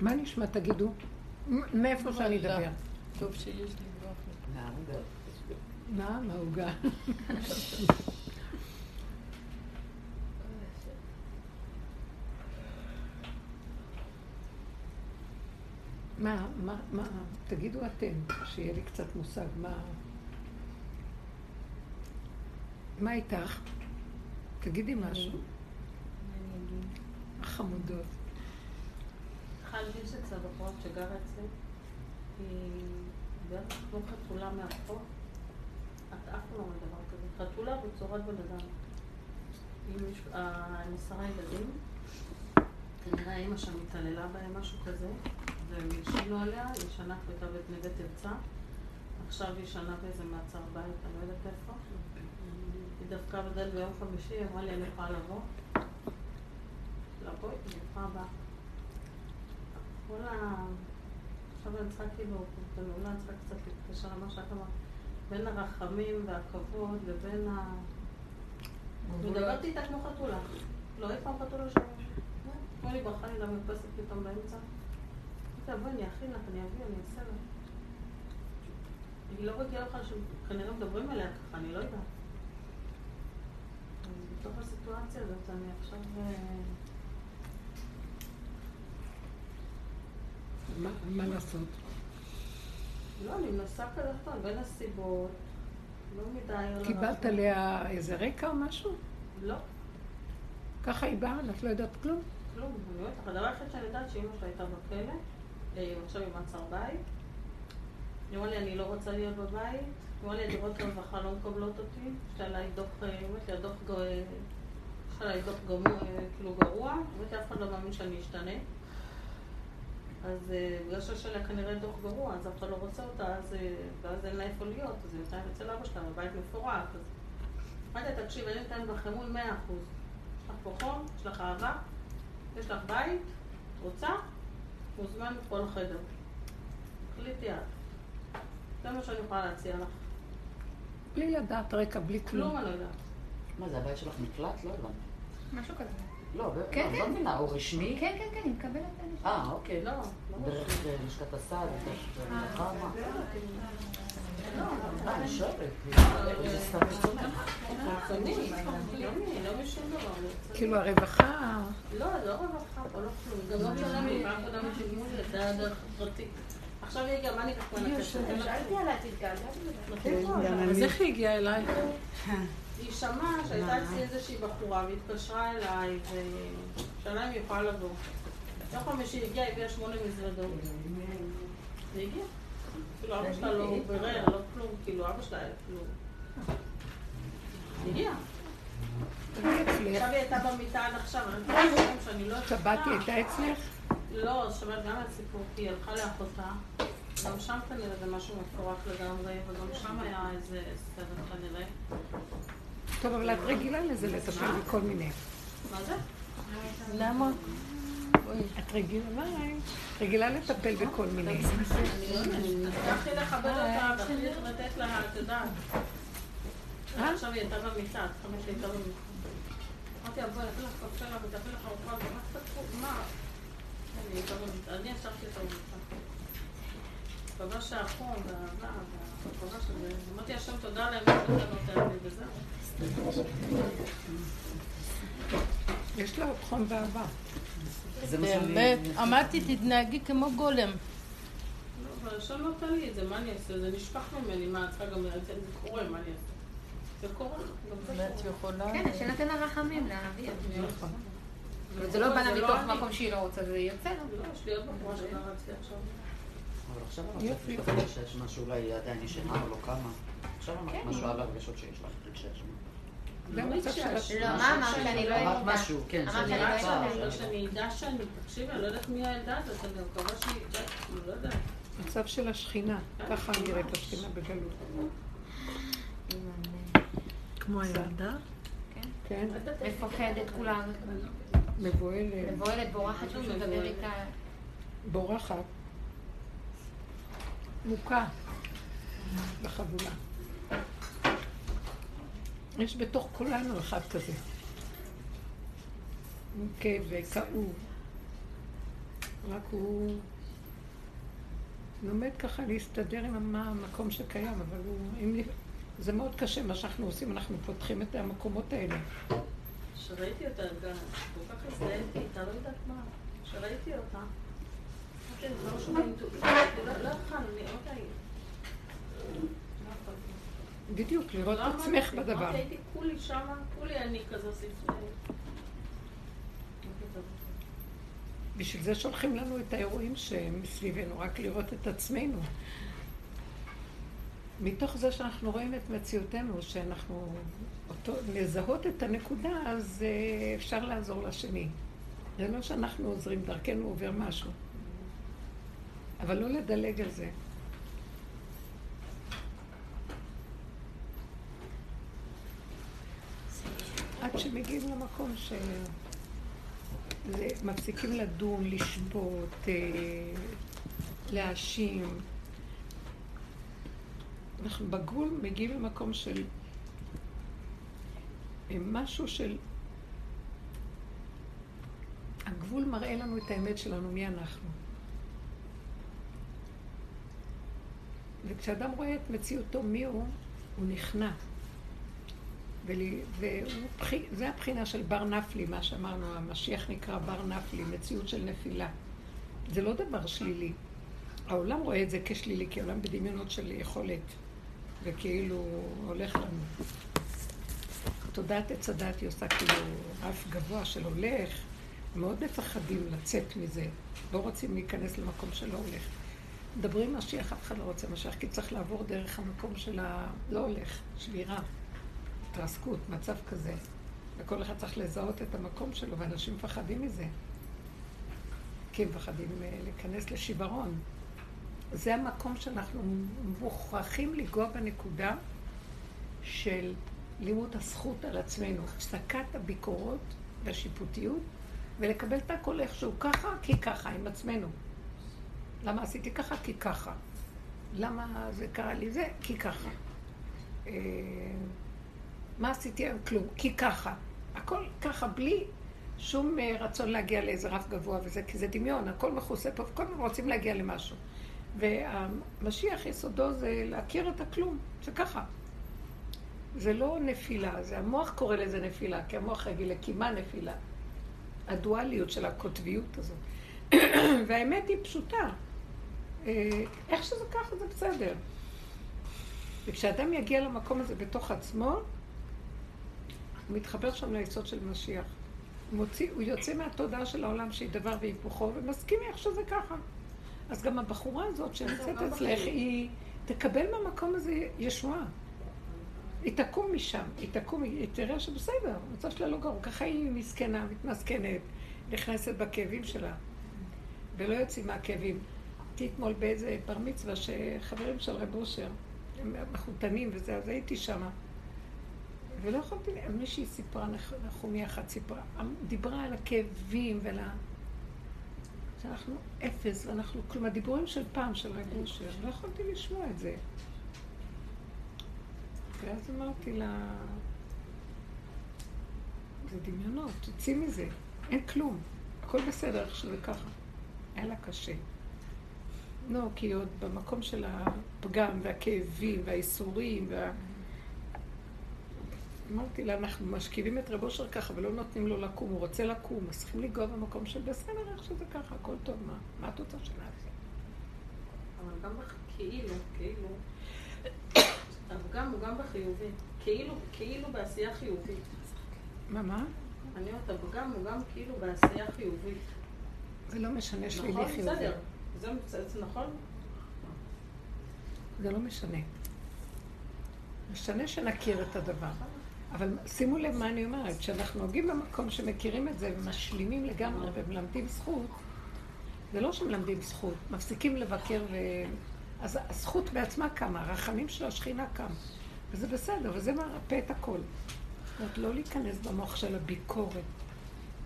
מה נשמע, תגידו? מאיפה שאני אדבר? טוב שיש לי ברכה. מה? מהעוגה. מה, מה, מה, תגידו אתם, שיהיה לי קצת מושג, מה... מה איתך? תגידי משהו. החמודות. ויז'ץ, הבחורה שגרה אצלי, היא בערך כמו חתולה מאחור. את אף פעם לא דבר כזה. חתולה בצורת בן אדם. עם מישהו- אה, עשרה ילדים, כנראה אימא שם התעללה בהם, משהו כזה, והם הלשינו עליה, היא שנה הייתה בנווה תרצה, עכשיו היא שנה באיזה מעצר בית, אני לא יודעת איפה. היא דפקה בדלת ביום חמישי, היא אמרה לי, אני יכולה לבוא? לבוא איתי, ברוכה הבאה. כל. עכשיו אני צריכה כאילו, כאילו, אולי אני צריכה קצת להתקשר למה שאת אמרת, בין הרחמים והכבוד לבין ה... מדברת איתה כמו חתולה. לא, אי פעם חתולה שם. כמו לי ברכה לי למרפסת פתאום באמצע. אמרתי בואי, אני אכין לך, אני אביא, אני אעשה לך. היא לא רגילה לך שכנראה מדברים עליה ככה, אני לא יודעת. אז בתוך הסיטואציה הזאת אני עכשיו... מה, מה לעשות? לא, אני מנסה כזה פעם בין הסיבות, לא מדי... קיבלת. עליה איזה רקע או משהו? לא, ככה היא באה, את לא יודעת כלום? כלום. אני אומרת לך, הדבר היחיד שאני יודעת שאימא שלה הייתה בכלא, אה, היא עכשיו עם מעצר בית. היא אמרה לי, אני לא רוצה להיות בבית. היא אמרה לי, הדירות הרווחה לא מקבלות אותי. יש עליי דוח, אה, היא אומרת לי, הדוח, יש עליי דוח גמור, אה, כאילו גרוע. אמרתי, אף אחד לא מאמין שאני אשתנה. אז אה, בגלל שיש עליה כנראה דוח גרוע, אז אף אחד לא רוצה אותה, אז, אה, ואז אין לה איפה להיות, אז היא נותנת אצל אבא שלה, בבית מפורק. אז אמרתי לה, תקשיב, אני נותנת בך אמון מאה אחוז. יש לך פה חום, יש לך אהבה, יש לך בית, רוצה? מוזמנת פה לחדר. תחליטי את. זה מה שאני יכולה להציע לך. בלי לדעת רקע, בלי כלום. כלום אני לא יודעת. מה, זה הבית שלך מקלט? לא הבנתי. משהו כזה. לא, ב- כן, לא, כן. לא מבינה, הוא רשמי? כן, כן, כן, אני מקבלת את זה. אה, אוקיי. לא, לא דרך אה, לשכת הסעד, דרך מה? אה, אני שואלת. לא כאילו הרווחה, לא, לא רווחה פה, לא כלום. גם לא משנה לי, מה עבודה שילמו לי, זה היה דרך פרטית. עכשיו היא גם, מה אני כלום. עליה, תתגעגעתי נכון. אז איך היא הגיעה אליי? היא שמעה שהייתה אצלי איזושהי בחורה והתקשרה אליי ושאלה אם היא יכולה לבוא. יום חמישי הגיעה, הביאה שמונה מזוודות. היא הגיעה. כאילו אבא שלה לא בירר, לא כלום, כאילו אבא שלה היה כלום. הגיעה. עכשיו היא הייתה במיטה עד עכשיו, לא שבת היא הייתה אצלך? לא, שמעת גם על סיפור, כי היא הלכה לאחותה. גם שם כנראה זה משהו מפורק לגמרי, וגם שם היה איזה סרט כנראה. טוב, אבל את רגילה לזה לטפל בכל מיני. מה זה? למה? את רגילה, מה? את רגילה לטפל בכל מיני. אני לא יודעת, הצלחתי לכבד אותה, לתת לה, את יודעת. אה? עכשיו היא הייתה במיטה, עד חמש הייתה במיטה. אמרתי לה, בואי, אני אביא לך קפה לה ותביא לך ארוחה, מה? אני ישבתי איתה במיטה. קבע שהחום והאהבה והחברה של זה, אמרתי השם תודה לי, וזהו. יש לה עוד חום ואהבה. באמת, אמרתי, תתנהגי כמו גולם. לא, אבל השם נותן לי את זה, מה אני אעשה? זה נשפך ממני, מה, צריכה גם, זה קורה, מה אני אעשה? זה קורה, גם זה באמת קורה. יכולה? כן, שנתן לה רחמים להעביר. נכון. אבל זה לא בא לה לא מתוך. מקום שהיא לא רוצה, זה יוצא לה. לא, יש לי עוד בחורה שגרה אצלי עכשיו. אבל עכשיו אמרת. שיש שאולי היא עדיין ישנה או לא קמה. עכשיו אמרת כן. משהו על הרגשות שיש לך רגשי אשמה. לא, מה אמרת? שאני לא. משהו, כן, אמרת שאני לא שאני אדע שאני, תקשיבי, אני לא יודעת מי הילדה הזאת, אני מקווה שהיא, לא יודעת. מצב של השכינה. ככה נראית השכינה בגלות. כמו הילדה? כן. מפחדת כולה, מבוהלת, מבוהלת, בורחת שהוא מדבר איתה. בורחת. מוכה בחבולה. יש בתוך כולנו אחד כזה. מוכה וכאוב. רק הוא לומד ככה להסתדר עם המקום שקיים, אבל הוא... אם... זה מאוד קשה מה שאנחנו עושים, אנחנו פותחים את המקומות האלה. שראיתי אותה כל כך הזדהיתי איתה, לא יודעת מה. שראיתי אותה. אמרתי, לא שומעים. לא לא יכולנו, אני לא. לא יכולתי. בדיוק, לראות את עצמך בדבר. אמרתי, הייתי כולי שמה, כולי אני כזו ספרי. בשביל זה שולחים לנו את האירועים שהם מסביבנו, רק לראות את עצמנו. מתוך זה שאנחנו רואים את מציאותנו, שאנחנו אותו, לזהות את הנקודה, אז אה, אפשר לעזור לשני. זה לא שאנחנו עוזרים, דרכנו עובר משהו. אבל לא לדלג על זה. עד שמגיעים למקום ש... מפסיקים לדון, לשפוט, אה, להאשים. אנחנו בגבול מגיעים למקום של משהו של... הגבול מראה לנו את האמת שלנו, מי אנחנו. וכשאדם רואה את מציאותו מי הוא, הוא נכנע. ולי, והוא, בחי- זה הבחינה של בר נפלי, מה שאמרנו, המשיח נקרא בר נפלי, מציאות של נפילה. זה לא דבר שלילי. העולם רואה את זה כשלילי, כי העולם בדמיונות של יכולת, וכאילו הולך לנו. תודעת עץ הדת היא עושה כאילו רף גבוה של הולך, מאוד מפחדים לצאת מזה, לא רוצים להיכנס למקום שלא הולך. מדברים משיח, אף אחד לא רוצה משיח, כי צריך לעבור דרך המקום של ה... לא הולך, שבירה. התרסקות, מצב כזה. וכל אחד צריך לזהות את המקום שלו, ואנשים מפחדים מזה. כי הם מפחדים אה, להיכנס לשיוורון. זה המקום שאנחנו מוכרחים לנגוע בנקודה של לימוד הזכות על עצמנו, הפסקת הביקורות והשיפוטיות, ולקבל את הכל איכשהו ככה, כי ככה, עם עצמנו. למה עשיתי ככה? כי ככה. למה זה קרה לי זה? כי ככה. מה עשיתי היום? כלום. כי ככה. הכל ככה, בלי שום אה, רצון להגיע לאיזה רף גבוה וזה, כי זה דמיון, הכל מכוסה פה, וכל הזמן רוצים להגיע למשהו. והמשיח יסודו זה להכיר את הכלום, זה ככה. זה לא נפילה, זה המוח קורא לזה נפילה, כי המוח רגיל לקימה נפילה. הדואליות של הקוטביות הזאת. והאמת היא פשוטה. אה, איך שזה ככה זה בסדר. וכשאדם יגיע למקום הזה בתוך עצמו, הוא מתחבר שם ליסוד של משיח. הוא, מוציא, הוא יוצא מהתודעה של העולם שהיא דבר והיפוכו, ומסכים איך שזה ככה. אז גם הבחורה הזאת שנמצאת אצלך. היא תקבל מהמקום הזה ישועה. היא תקום משם, היא תקום, היא תראה שבסדר, המצב שלה לא גרוע. ככה היא מסכנה, מתמסכנת, נכנסת בכאבים שלה, ולא יוצאים מהכאבים. הייתי אתמול באיזה בר מצווה שחברים של רב אושר, הם מחותנים וזה, אז הייתי שמה. ולא יכולתי, מישהי סיפרה, נח- נחומי אחת סיפרה, דיברה על הכאבים ועל ה... שאנחנו אפס, ואנחנו, כלומר, דיבורים של פעם, של רב אושר, לא יכולתי לשמוע את זה. ואז אמרתי לה, זה דמיונות, תצאי מזה, אין כלום, הכל בסדר איך שזה ככה. היה לה קשה. לא, כי עוד במקום של הפגם והכאבים והאיסורים וה... אמרתי לה, אנחנו משכיבים את רב אושר ככה ולא נותנים לו לקום, הוא רוצה לקום, אז צריכים לנגוע במקום של בסדר, איך שזה ככה, הכל טוב, מה? מה את רוצה שנעשה? אבל גם. כאילו, כאילו, הפגם הוא גם בחיובי. כאילו, כאילו בעשייה חיובית. מה, מה? אני אומרת, הפגם הוא גם כאילו בעשייה חיובית. זה לא משנה שלילי נכון? חיובי. בסדר. זה נכון? זה לא משנה. משנה שנכיר את הדבר. אבל שימו לב מה אני אומרת, כשאנחנו נוגעים במקום שמכירים את זה ומשלימים לגמרי ומלמדים זכות, זה לא שמלמדים זכות, מפסיקים לבקר ו... אז הזכות בעצמה קמה, הרחמים של השכינה קם. וזה בסדר, וזה מרפא את הכל. זאת אומרת, לא להיכנס במוח של הביקורת.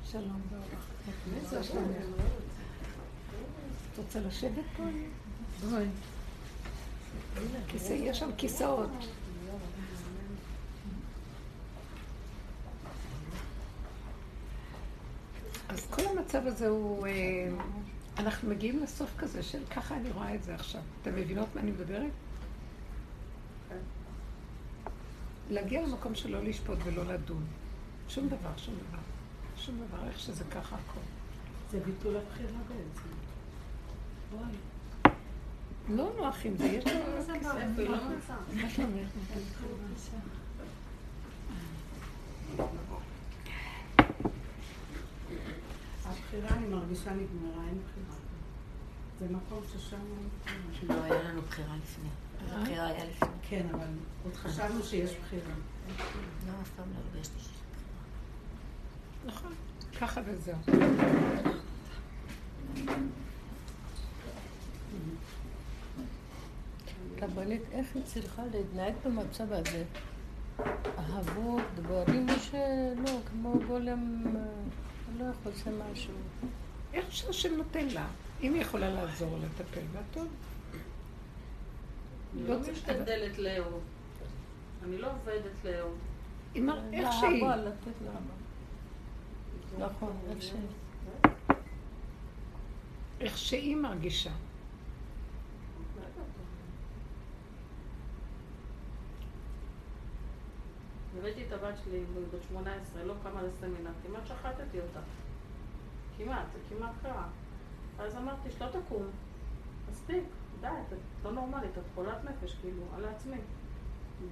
שלום שלומך? את רוצה לשבת פה? בואי. יש שם כיסאות. אז כל המצב הזה הוא... אה, אנחנו מגיעים לסוף כזה של ככה אני רואה את זה עכשיו. אתם מבינות מה אני מדברת? כן. להגיע למקום של לא לשפוט ולא לדון. שום דבר, שום דבר. שום דבר, איך שזה ככה הכל. זה ביטול הבחירה בעצם. וואי. לא נוח עם זה, יש לו... לא מצאה? מה שלומך? הבחירה, אני מרגישה נגמרה, אין בחירה. זה מקום ששם... אין בחירה. לא היה לנו בחירה לפני. הבחירה היה לפני. כן, אבל עוד חשבנו שיש בחירה. לא, אף פעם לא הרגשתי שיש נכון, ככה וזהו. קבלית, איך היא צריכה להתנהג במצב הזה? אהבות, דברים, שלא, כמו גולם, אה, לא יכול לעשות משהו. איך שהשם נותן לה. אם היא יכולה לעזור לטפל בה, טוב. אני לא לא משתדלת לאהוב. אני לא עובדת לאהוב. איך שהיא. נכון, איך שהיא. איך שהיא מרגישה. הבאתי את הבת שלי, בת 18, לא קמה לסמינר, כמעט שחטתי אותה. כמעט, זה כמעט קרה. אז אמרתי שלא תקום. מספיק, די, את לא נורמלית, את חולת נפש, כאילו, על עצמי.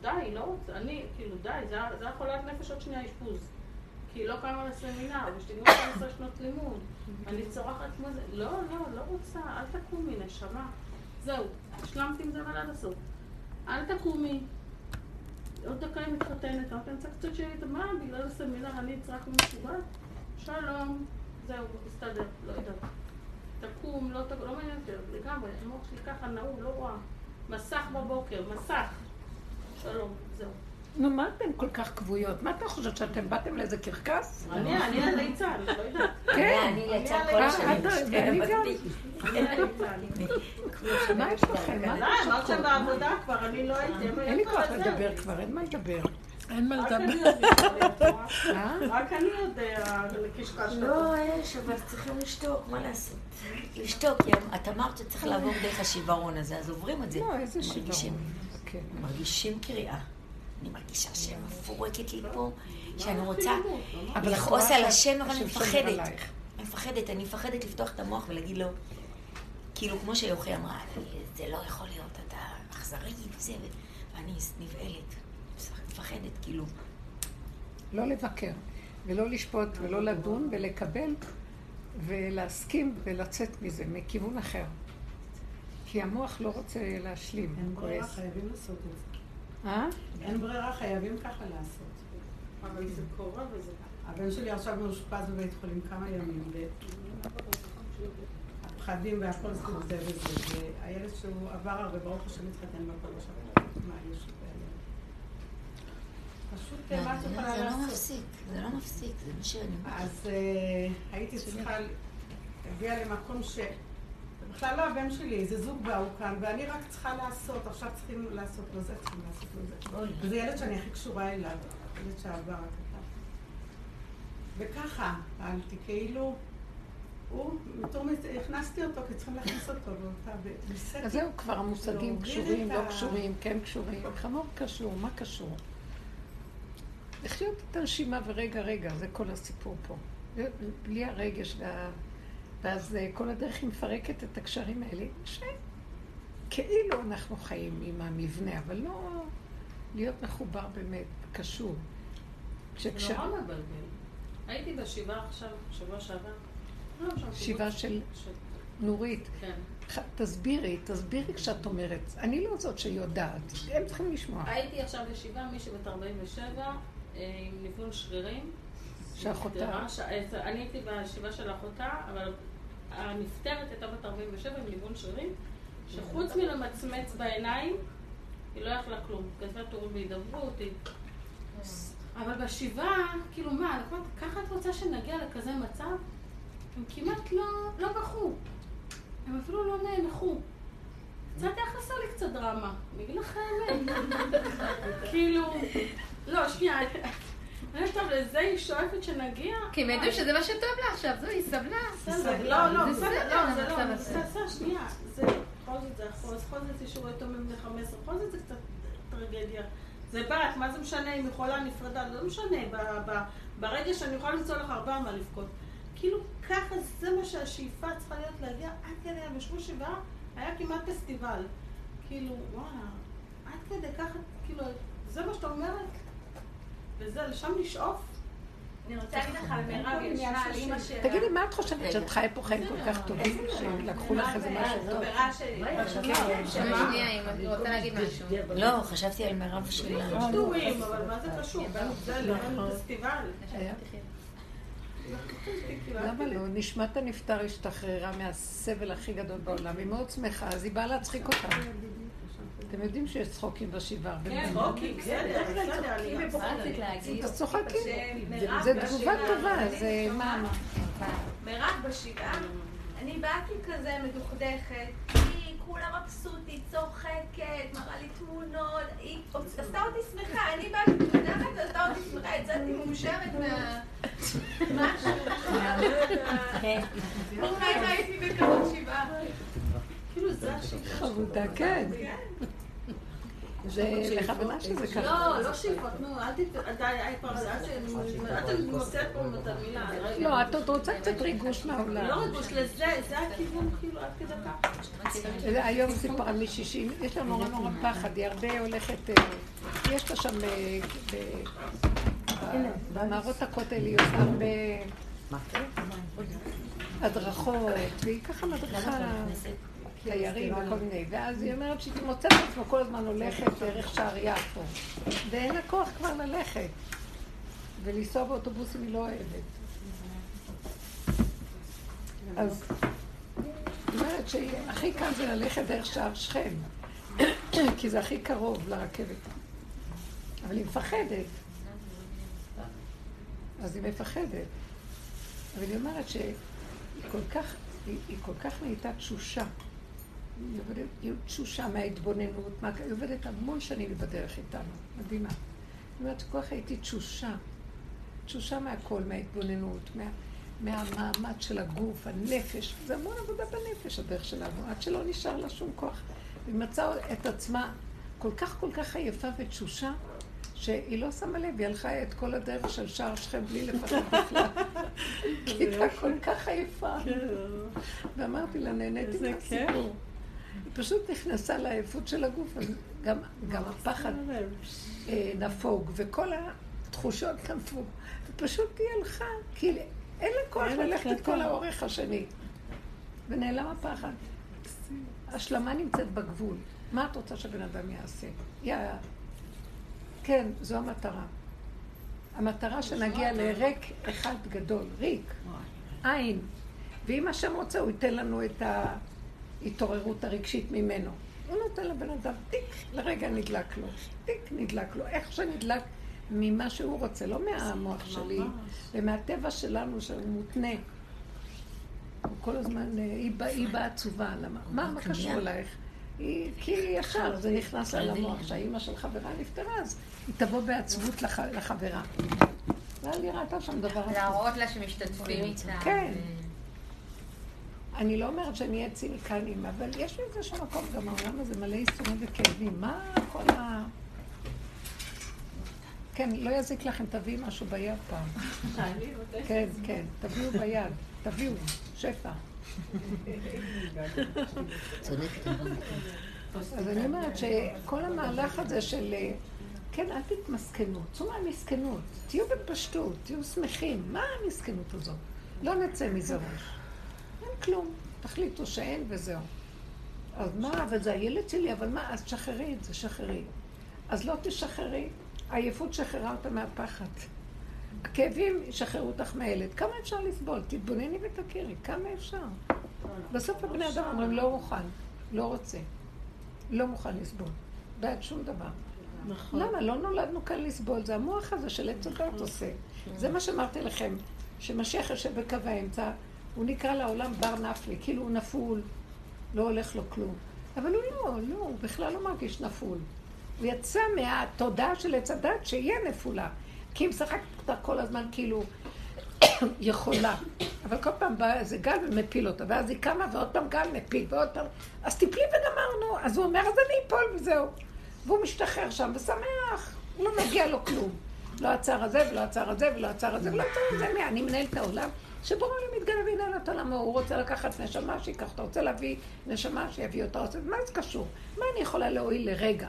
די, לא רוצה, אני, כאילו, די, זה היה- חולת נפש עוד שנייה אשפוז. כי היא לא קמה לסמינר, ושתגמור 12 שנות לימוד. אני צורחת כמו זה, לא, לא, לא רוצה, אל תקומי, נשמה. זהו, השלמתי עם זה אבל עד הסוף. אל תקומי. עוד דקה היא מתחתנת, אמרתי, אני רוצה קצת שיהיה לי את מה, בגלל הסמינר אני אצרח ומשוגעת? שלום, זהו, תסתדר, לא יודעת. תקום, לא תקום, לא מעניין אותי, לגמרי, המוח שלי ככה נעול, לא רואה. מסך בבוקר, מסך. שלום, זהו. נו, מה אתן כל כך כבויות? מה אתן חושבות שאתם באתם לאיזה קרקס? אני, אני הליצן, לא יודעת. כן. אני ליצן אני כל אה, השנים. אני הליצן. מה יש לכם? מה אתן אמרת שהם? בעבודה כבר, אני לא הייתי. אין לי כוח לדבר. כבר, אין מה לדבר. אין מה לדבר. אה? רק אני יודע לקשקש. לא, יש, אבל צריכים לשתוק, מה לעשות? לשתוק, כי את אמרת שצריך לעבור דרך השיוורון הזה, אז עוברים את זה. לא, איזה שיוורון. כן. מרגישים קריאה. אני מרגישה שמפורקת לי פה, שאני רוצה לכעוס על השם, אבל אני מפחדת. אני מפחדת, אני מפחדת לפתוח את המוח ולהגיד לו, כאילו, כמו שיוכי אמרה, זה לא יכול להיות, אתה אכזרי וזה, ואני נבהלת, מפחדת, כאילו. לא לבקר, ולא לשפוט, ולא לדון, ולקבל, ולהסכים, ולצאת מזה, מכיוון אחר. כי המוח לא רוצה להשלים, אין הוא ברירה, כועס. חייבים לעשות את זה. אה? אין ברירה, חייבים ככה לעשות. אבל זה קורה וזה... הבן שלי עכשיו מאושפז בבית חולים כמה ימים, והפחדים והכל סביב זה וזה, והילד שהוא עבר הרבה, ברוך השם התחתן בכל עכשיו, מה יש בעיה? פשוט מה את זה יכולה לא לעשות? מפסיק, זה לא מפסיק, זה מה שאני... אז אה, הייתי צריכה להגיע למקום ש... בכלל לא הבן שלי, איזה זוג באו כאן, ואני רק צריכה לעשות, עכשיו צריכים לעשות לו זה, צריכים לעשות לו זה. וזה ילד שאני הכי קשורה אליו, ילד שעבר הקטן. וככה פעלתי, כאילו, הוא, בתור מס- הכנסתי אותו, כי צריכים להכניס אותו לאותה, וניסיתי. אז זהו, כבר המושגים קשורים, לא קשורים, כן קשורים. חמור קשור, מה קשור? לחיות את הנשימה ורגע רגע, זה כל הסיפור פה. בלי הרגש וה... ואז אה, כל הדרך היא מפרקת את הקשרים האלה, שכאילו אנחנו חיים עם המבנה, אבל לא להיות מחובר באמת, קשור. כשכש... זה נורא מבלבל. הייתי בשבעה עכשיו, שבוע שעבר. לא, שבעה של- נורית, כן. תסבירי, תסבירי כשאת אומרת. אני לא זאת שיודעת, הם צריכים לשמוע. הייתי עכשיו בשבעה, מישהי בת 47, אה, עם ניוון שרירים. שאחותה. אני הייתי בשבעה של אחותה, אבל הנפטרת הייתה בת 47 עם ניוון שרירים, שחוץ מלמצמץ בעיניים, היא לא יכלה כלום. כתבה תורים בהידברות, היא... אבל בשבעה, כאילו מה, ככה את רוצה שנגיע לכזה מצב? הם כמעט לא, לא בכו. הם אפילו לא נאנחו. קצת היה חסר לי קצת דרמה, אני אגיד לך האמת. כאילו, לא, שנייה, אני אומרת, טוב, לזה היא שואפת שנגיע? כי הם ידעו שזה מה שטוב לה עכשיו, זהו, היא סבלה. בסדר, לא, לא, זה לא, זה לא, שנייה, זה, בכל זאת זה אחוז, בכל זאת זה שיעורי תום בני 15, בכל זאת זה קצת טרגדיה. זה בת, מה זה משנה אם היא חולה נפרדה, לא משנה, ב- ב- ברגע שאני יכולה למצוא לך הרבה מה לבכות. כאילו, ככה זה מה שהשאיפה צריכה להיות להגיע, עד כדי, הם ישבו שבעה, היה כמעט פסטיבל. כאילו, וואלה, עד כדי ככה, כאילו, זה מה שאתה אומרת? וזה, לשם לשאוף? אני רוצה להגיד לך על מירב, היא ישבה על אימא שלה. תגידי, מה את חושבת, שאת חיה פה חיים כל כך טובים, שלקחו לך איזה משהו טוב? רוצה להגיד משהו. לא, חשבתי על מירב שלה. אבל מה זה קשור? גם זה, לא פסטיבל. למה לא? נשמת הנפטר השתחררה מהסבל הכי גדול בעולם, היא מאוד שמחה, אז היא באה להצחיק אותם. אתם יודעים שיש צחוקים בשבעה. כן, פעמים. אוקיי, בסדר, בסדר, אני להגיד? אז צוחקים. זה תגובה טובה, זה מה? מירב בשבעה, אני באתי כזה מדוכדכת, היא כולה מבסוטית, צוחקת, מראה לי תמונות, היא עשתה אותי שמחה, אני באתי מדוכדכת, עשתה אותי שמחה, יצאתי מאושרת מה... משהו. אולי הייתי בכזאת שבעה. כאילו זה השאיפה. חמודה, כן. זה לכוונה שזה ככה. לא, לא שאיפות, נו, אל תת... די, היי, כבר, עד שאני מוצאת פה את המילה. לא, את עוד רוצה קצת ריגוש לא מהעולם. רגוש לזה, זה הכיוון, כאילו, עד כדי ככה. היום סיפרה מישהי שהיא, יש לה נורא נורא פחד, היא הרבה הולכת, אה, יש לה שם אה, ב- במערות הכותל, היא עושה הרבה הדרכות, והיא ככה מדריכה תיירים וכל מיני, ואז היא אומרת שהיא מוצאת את עצמה כל הזמן הולכת דרך שער יפו, ואין לה כוח כבר ללכת, ולנסוע באוטובוסים היא לא אוהבת. אז היא אומרת שהכי קל זה ללכת דרך שער שכם, כי זה הכי קרוב לרכבת. אבל היא מפחדת. אז היא מפחדת. אבל היא אומרת שהיא כל כך, היא, היא כל כך נהייתה תשושה. היא עובדת, היא תשושה מההתבוננות, מה, היא עובדת המון שנים בדרך איתנו, מדהימה. היא אומרת שכל כך הייתי תשושה. תשושה מהכל, מההתבוננות, מה, מהמעמד של הגוף, הנפש. זה המון עבודה בנפש, הדרך שלנו, עד שלא נשאר לה שום כוח. היא מצאה את עצמה כל כך כל כך עייפה ותשושה, שהיא לא שמה לב, היא הלכה את כל הדרך של שער שכם בלי לפחד בכלל. כי היא הייתה כל כך עייפה. ואמרתי לה, נהניתי מהסיפור. היא פשוט נכנסה לעייפות של הגוף, אז גם, גם הפחד אה, נפוג, וכל התחושות נפוג. ופשוט היא הלכה, כי אין לה כוח ללכת את כל האורך השני. ונעלם הפחד. השלמה נמצאת בגבול. מה את רוצה שהבן אדם יעשה? יא... כן, זו המטרה. המטרה שנגיע לריק אחד גדול, ריק, עין. ואם השם רוצה, הוא ייתן לנו את ההתעוררות הרגשית ממנו. הוא נותן לבן אדם, טיק, לרגע נדלק לו. טיק, נדלק לו. איך שנדלק ממה שהוא רוצה, לא מהמוח שלי, ומהטבע שלנו, שהוא מותנה. הוא כל הזמן, אה, היא באה- עצובה, למה? מה, מה קשור אלייך? היא, כי ישר, זה נכנס לה למוח, שהאימא של חברה נפטרה, אז היא תבוא בעצבות לח- לחברה. ואז היא ראתה שם דבר עצוב. להראות לה שמשתתפים איתה. כן. אני לא אומרת שאני אהיה ציניקנים, אבל יש לי איזשהו מקום, גם העולם הזה מלא ייסורים וכאבים. מה כל ה... כן, לא יזיק לכם, תביאי משהו ביד פעם. כן, כן, תביאו ביד, תביאו, שפע. אז אני אומרת שכל המהלך הזה של... כן, אל תתמסכנו, צאו מהמסכנות, תהיו בפשטות, תהיו שמחים. מה המסכנות הזאת? לא נצא מזה ראש. כלום, תחליטו שאין וזהו. אז מה, אבל זה הילד שלי, אבל מה, אז שחררי את זה, שחררי. אז לא תשחררי, העייפות שחררה אותה מהפחד. הכאבים ישחררו אותך מהילד. כמה אפשר לסבול? תתבונני ותכירי, כמה אפשר? בסוף הבני אדם אומרים, לא מוכן, לא רוצה, לא מוכן לסבול. בעד שום דבר. נכון. למה? לא נולדנו כאן לסבול, זה המוח הזה של עץ הדת עושה. זה מה שאמרתי לכם, שמשיח יושב בקו האמצע, הוא נקרא לעולם בר נפלי, כאילו הוא נפול, לא הולך לו כלום. אבל הוא לא, לא, הוא בכלל לא מרגיש נפול. הוא יצא מהתודעה של עץ הדת שיהיה נפולה. כי היא משחקת אותה כל הזמן כאילו יכולה. אבל כל פעם בא איזה גל ומפיל אותה, ואז היא קמה ועוד פעם גל מפיל, ועוד פעם, אז תפלי וגמרנו. אז הוא אומר, אז אני אפול וזהו. והוא משתחרר שם ושמח, לא מגיע לו כלום. לא הצער הזה ולא הצער הזה ולא הצער הזה ולא הצער הזה. אני מנהל את העולם, שבורא עולם מתגלה את עולמו. הוא רוצה לקחת נשמה שייקח, אתה רוצה להביא נשמה שיביא אותה. מה זה קשור? מה אני יכולה להועיל לרגע?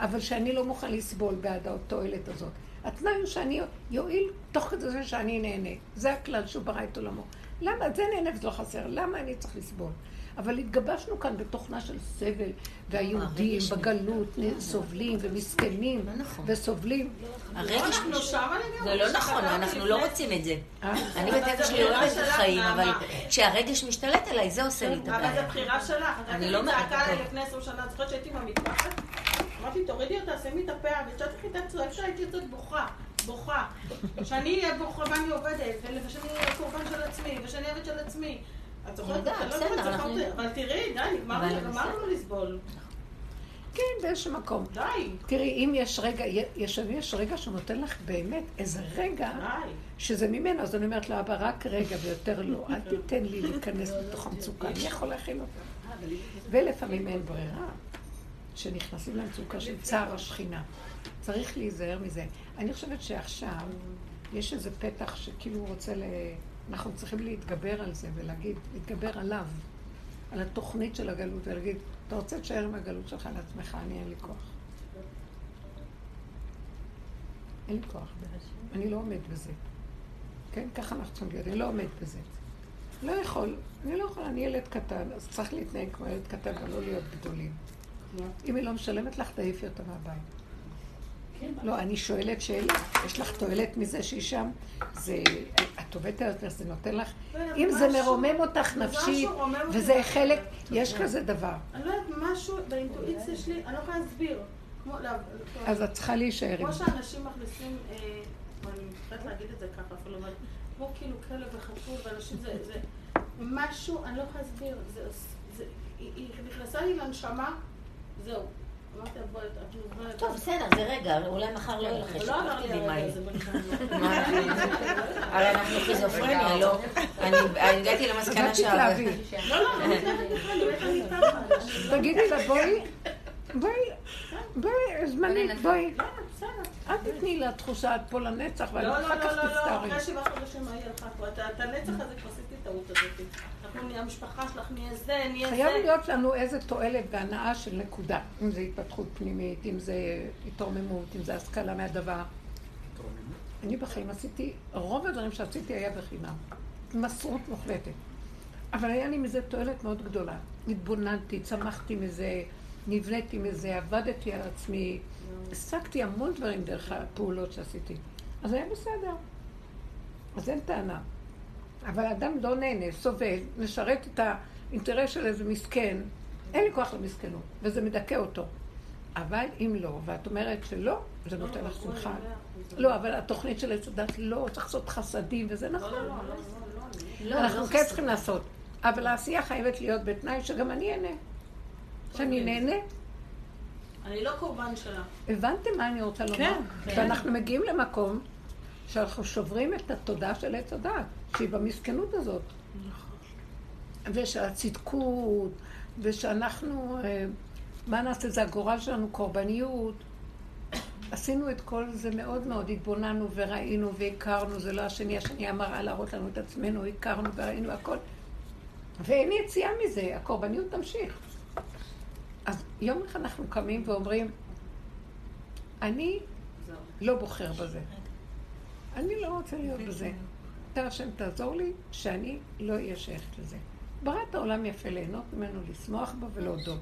אבל שאני לא מוכן לסבול בעד התועלת הזאת. התנאי הוא שאני יועיל תוך כדי זה שאני נהנה. זה הכלל שהוא ברא את עולמו. למה? זה נהנה וזה לא חסר. למה אני צריך לסבול? אבל התגבשנו כאן בתוכנה של סבל, והיהודים הרגש בגלות סובלים ומסכנים לא נכון. וסובלים. הרגש... אנחנו שמה לגמרי. זה לא נכון, שכתבתי אנחנו לפני- לא רוצים את זה. אה? אני בטבע שלי אוהבת את החיים, אבל. כשהרגש משתלט עליי, זה עושה לי את אבל זו הבעיה. בחירה שלך. אני לא היא צעקה אומרת, עליי. לפני עשר שנה, את זוכרת שהייתי במטפחת? אמרתי, תורידי אותה, שימי את הפאה, ושאת חיטה צועקת, הייתי יוצאת בוכה, בוכה. שאני אהיה בוכה ואני עובדת, ושאני אהיה קורבן של עצמי, ושאני עבד של עצמי. את זוכרת? לא בסדר, אנחנו- אבל תראי, די, נגמר אבל לי, בסדר. גמרנו לסבול. כן, באיזשהו מקום. די, תראי, אם יש רגע, יש, יש רגע שנותן לך באמת איזה רגע די. שזה ממנו, אז אני אומרת לו, אבא, רק רגע ויותר לא, אל תיתן לי להיכנס לתוך המצוקה, אני יכול להכיל אותה. ולפעמים אין ברירה, שנכנסים למצוקה של צער השכינה. צריך להיזהר מזה. אני חושבת שעכשיו יש איזה פתח שכאילו הוא רוצה ל... אנחנו צריכים להתגבר על זה ולהגיד, להתגבר עליו, על התוכנית של הגלות, ולהגיד, אתה רוצה להישאר עם הגלות שלך לעצמך, אני אין לי כוח. אין לי כוח. אני לא עומד בזה. כן, ככה אנחנו צריכים להיות, אני לא עומד בזה. לא יכול, אני לא יכול, אני ילד קטן, אז צריך להתנהג כמו ילד קטן ולא להיות גדולים. אם היא לא משלמת לך, תעיפי אותה מהבית. לא, אני שואלת שאלה, יש לך תועלת מזה שהיא שם? זה, את עובדת יותר, זה נותן לך, אם זה מרומם אותך זה נפשית, וזה. חלק, יש כזה דבר. אני לא יודעת, משהו באינטואיציה שלי, אני לא יכולה להסביר. לא, אז את צריכה להישאר עם כמו זה. שאנשים מכניסים, אה, ואני מפחדת להגיד את זה ככה אפילו, אבל כמו כאילו כלב וחתול, ואנשים זה, זה משהו, אני לא יכולה להסביר, זה, זה, היא נכנסה לי לנשמה, זהו. את. טוב, בסדר, זה רגע, אולי מחר לא יהיה לך לא אמר לי תדעי מה יהיה. הרי אנחנו חיזופרניה, לא? אני אני הגעתי למסקנה שה... לא, לא. תגידי לה, בואי, בואי, בואי, זמנית, בואי. לא. אל תתני לה תחושה עד פה לנצח, ואני לא, לא, אחר כך לא, לא, לא, תצטערי. אחרי שבעה חודשים מה יהיה לך פה? את את הנצח הזה כבר עשיתי טעות הזאת. אנחנו נהיה המשפחה שלך, נהיה זה, נהיה זה. חייב להיות לנו איזה תועלת והנאה של נקודה. אם זה התפתחות פנימית, אם זה התרוממות, אם זה השכלה מהדבר. אני בחיים עשיתי, רוב הדברים שעשיתי היה בחינם. מסרות מוחלטת. אבל היה לי מזה תועלת מאוד גדולה. התבוננתי, צמחתי מזה, נבניתי מזה, עבדתי על עצמי, השגתי המון דברים דרך הפעולות שעשיתי. אז היה בסדר. אז אין טענה. אבל האדם לא נהנה, סובל, משרת את האינטרס של איזה מסכן, אין לי כוח למסכנות, וזה מדכא אותו. אבל אם לא, ואת אומרת שלא, זה נותן לך שמחה. לא, אבל התוכנית של עץ הדת לא, צריך לעשות חסדים, וזה נכון. לא, לא, לא, לא. אנחנו כן צריכים לעשות. אבל העשייה חייבת להיות בתנאי שגם אני אהנה. שאני נהנה. אני לא קורבן שלה. הבנתם מה אני רוצה לומר? כן, שאנחנו מגיעים למקום שאנחנו שוברים את התודעה של עץ הדת, שהיא במסכנות הזאת. ושהצדקות, ושאנחנו, אה, מה נעשה, זה הגורל שלנו, קורבניות. עשינו את כל זה מאוד מאוד, התבוננו וראינו והכרנו, זה לא השני, השני אמר להראות לנו את עצמנו, הכרנו וראינו הכל. ואין יציאה מזה, הקורבניות תמשיך. אז יום אחד אנחנו קמים ואומרים, אני. לא בוחר בזה. אני לא רוצה להיות בזה. אתה השם תעזור לי שאני לא אהיה שייכת לזה. ברא את העולם יפה ליהנות ממנו, לשמוח בו ולהודות.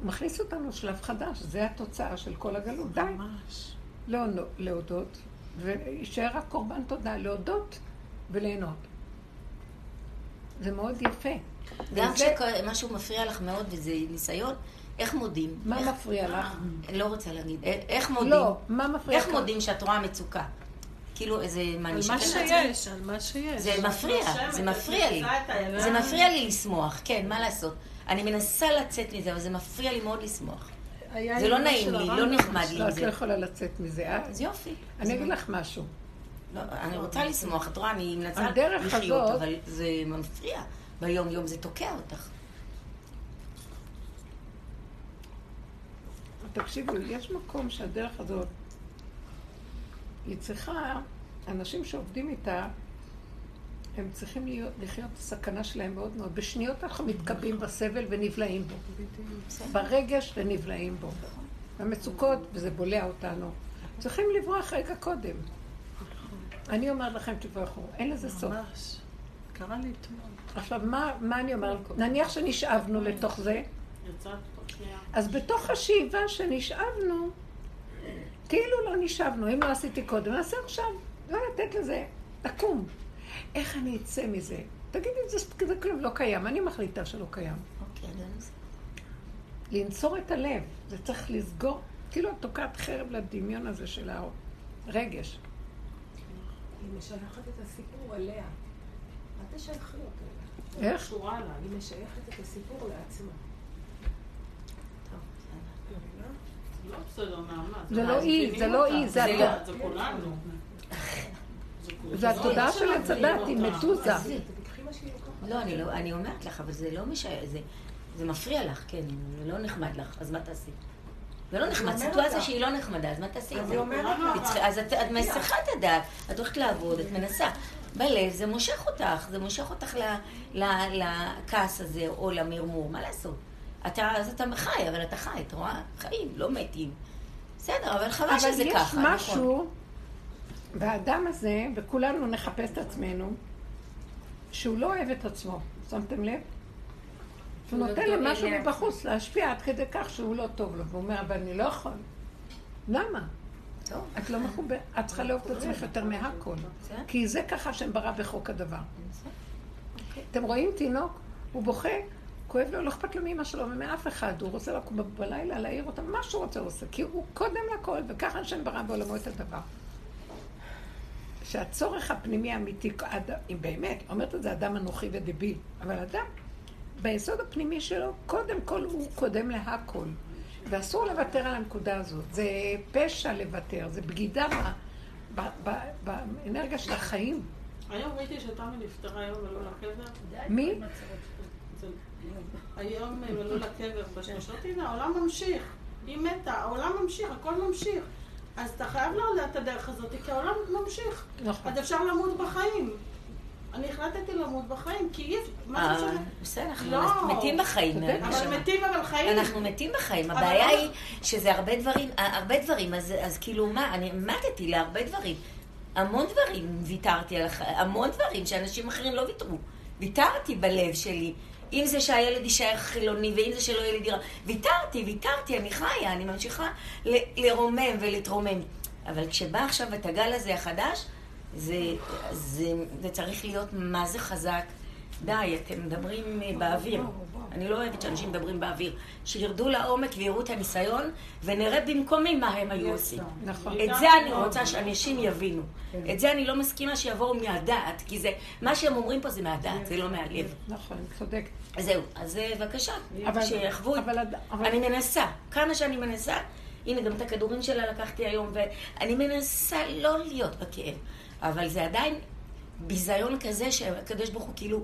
הוא מכניס אותנו לשלב חדש, זה התוצאה של כל הגלות. די. ממש. לא נו- להודות, ויישאר רק קורבן תודה, להודות וליהנות. זה מאוד יפה. גם כשמשהו מפריע לך מאוד וזה ניסיון, איך מודים? מה איך- מפריע לך? לא רוצה להגיד. א- איך מודים? לא, מה מפריע לך? איך מודים שאת רואה מצוקה? כאילו איזה... מה, על אני מה? שיש, על מה שיש. זה מפריע, זה מפריע לי. זה מפריע לי לשמוח, כן, מה לעשות? אני מנסה לצאת מזה, אבל זה מפריע לי מאוד לשמוח. זה לא נעים לי, לא הרמב"ם. נחמד לי לא, את לא. יכולה לצאת מזה. אה? אז יופי. אני אגיד לך משהו. לא, אני רוצה לשמוח, את רואה, אני מנסה הדרך לחיות, אבל זה מפריע. ביום יום זה תוקע אותך. תקשיבו, יש מקום שהדרך הזאת, היא צריכה, אנשים שעובדים איתה, הם צריכים להיות, לחיות את הסכנה שלהם מאוד מאוד. בשניות אנחנו מתקבעים בסבל ונבלעים בו. ברגש ונבלעים בו. במצוקות, וזה בולע אותנו. צריכים לברוח רגע קודם. אני אומרת לכם, תברחו, אין לזה סוף. ממש. קרה לי אתמול. עכשיו, מה, מה אני אומרת? נניח שנשאבנו לתוך זה, יצאת. אז בתוך השאיבה שנשאבנו, כאילו לא נשאבנו, אם לא עשיתי קודם, נעשה עכשיו. לא לתת לזה, לקום. איך אני אצא מזה? תגידי, זה, זה כלום לא קיים, אני מחליטה שלא קיים. אוקיי. לנצור את הלב, זה צריך לסגור, כאילו את תוקעת חרב לדמיון הזה של הרגש. היא משייכת את הסיפור אליה. אל תשייכי אותו אליה. איך? היא משייכת את הסיפור לעצמה. טוב, בסדר. מבינה? לא בסדר, נעמה. זה לא היא, מבינים זה לא אותה. היא, זה כולנו. זה התודעה של עץ הדת, היא מתוזה. לא, אני לא, אני אומרת לך, אבל זה לא משנה, זה, זה מפריע לך, כן, זה לא נחמד לך, אז מה תעשי? זה לא נחמד, סיטואציה. שהיא לא נחמדה, אז מה תעשי? אז היא אומרת לך. את אז את, מסיחה את הדעת, את הולכת לעבוד, את מנסה. בלב זה מושך אותך, זה מושך אותך לכעס הזה או למרמור, מה לעשות? אתה, אז אתה חי, אבל אתה חי, את רואה? חיים, לא מתים. בסדר, אבל חבל אבל שזה יש ככה, נכון. משהו באדם הזה, וכולנו נחפש את עצמנו, שהוא לא אוהב את עצמו. שמתם לב? הוא לא נותן למשהו לעצמו. מבחוץ להשפיע עד כדי כך שהוא לא טוב לו. והוא אומר, אבל אני לא יכול. למה? את לא מחוברת, את צריכה לאהוב את עצמך יותר מהכל. כי זה ככה שם ברא בחוק הדבר. אתם רואים תינוק, הוא בוכה, כואב לו, לא אכפת לו מאמא שלו ומאף אחד, הוא רוצה לקום בלילה, להעיר אותה, מה שהוא רוצה הוא עושה, כי הוא קודם לכל, וככה השם ברא בעולמו את הדבר. שהצורך הפנימי האמיתי, אם באמת, אומרת את זה אדם אנוכי ודביל, אבל אדם, ביסוד הפנימי שלו, קודם כל הוא קודם להכל. ואסור לוותר על הנקודה הזאת. זה פשע לוותר, זה בגידה באנרגיה של החיים. היום ראיתי שתמי נפטרה היום ולא לקבר. מי? היום הם עלו לקבר בשלושות, הנה, העולם ממשיך. היא מתה, העולם ממשיך, הכל ממשיך. אז אתה חייב לדעת את הדרך הזאת, כי העולם ממשיך. נכון. אז אפשר למות בחיים. אני החלטתי למות בחיים, כי אי אפשר, מה אה, זה משנה? בסדר, אנחנו לא. מתים בחיים. נשמה. אבל מתים אבל חיים. אנחנו מתים בחיים, הבעיה לא- היא שזה הרבה דברים, הרבה דברים, אז, אז כאילו מה, אני מתתי להרבה דברים. המון דברים ויתרתי על החיים, המון דברים שאנשים אחרים לא ויתרו. ויתרתי בלב שלי. אם זה שהילד יישאר חילוני, ואם זה שלא יהיה לי דירה. ויתרתי, ויתרתי, אני חיה, אני ממשיכה ל- לרומם ולהתרומם. אבל כשבא עכשיו את הגל הזה החדש, זה, זה, זה צריך להיות מה זה חזק. די, אתם מדברים אה, באוויר. אני לא אוהבת שאנשים מדברים באוויר. שירדו לעומק ויראו את הניסיון, ונראה במקומי מה הם היו עושים. נכון. את זה אני רוצה שאנשים יבינו. את זה אני לא מסכימה שיבואו מהדעת, כי זה, מה שהם אומרים פה זה מהדעת, זה לא מהלב. נכון, צודק. זהו, אז אה, בבקשה, שיחוו. אבל אבל- אני מנסה, כמה שאני מנסה, הנה גם את הכדורים שלה לקחתי היום, ואני מנסה לא להיות בכאב, אבל זה עדיין ביזיון כזה שהקדוש ברוך הוא כאילו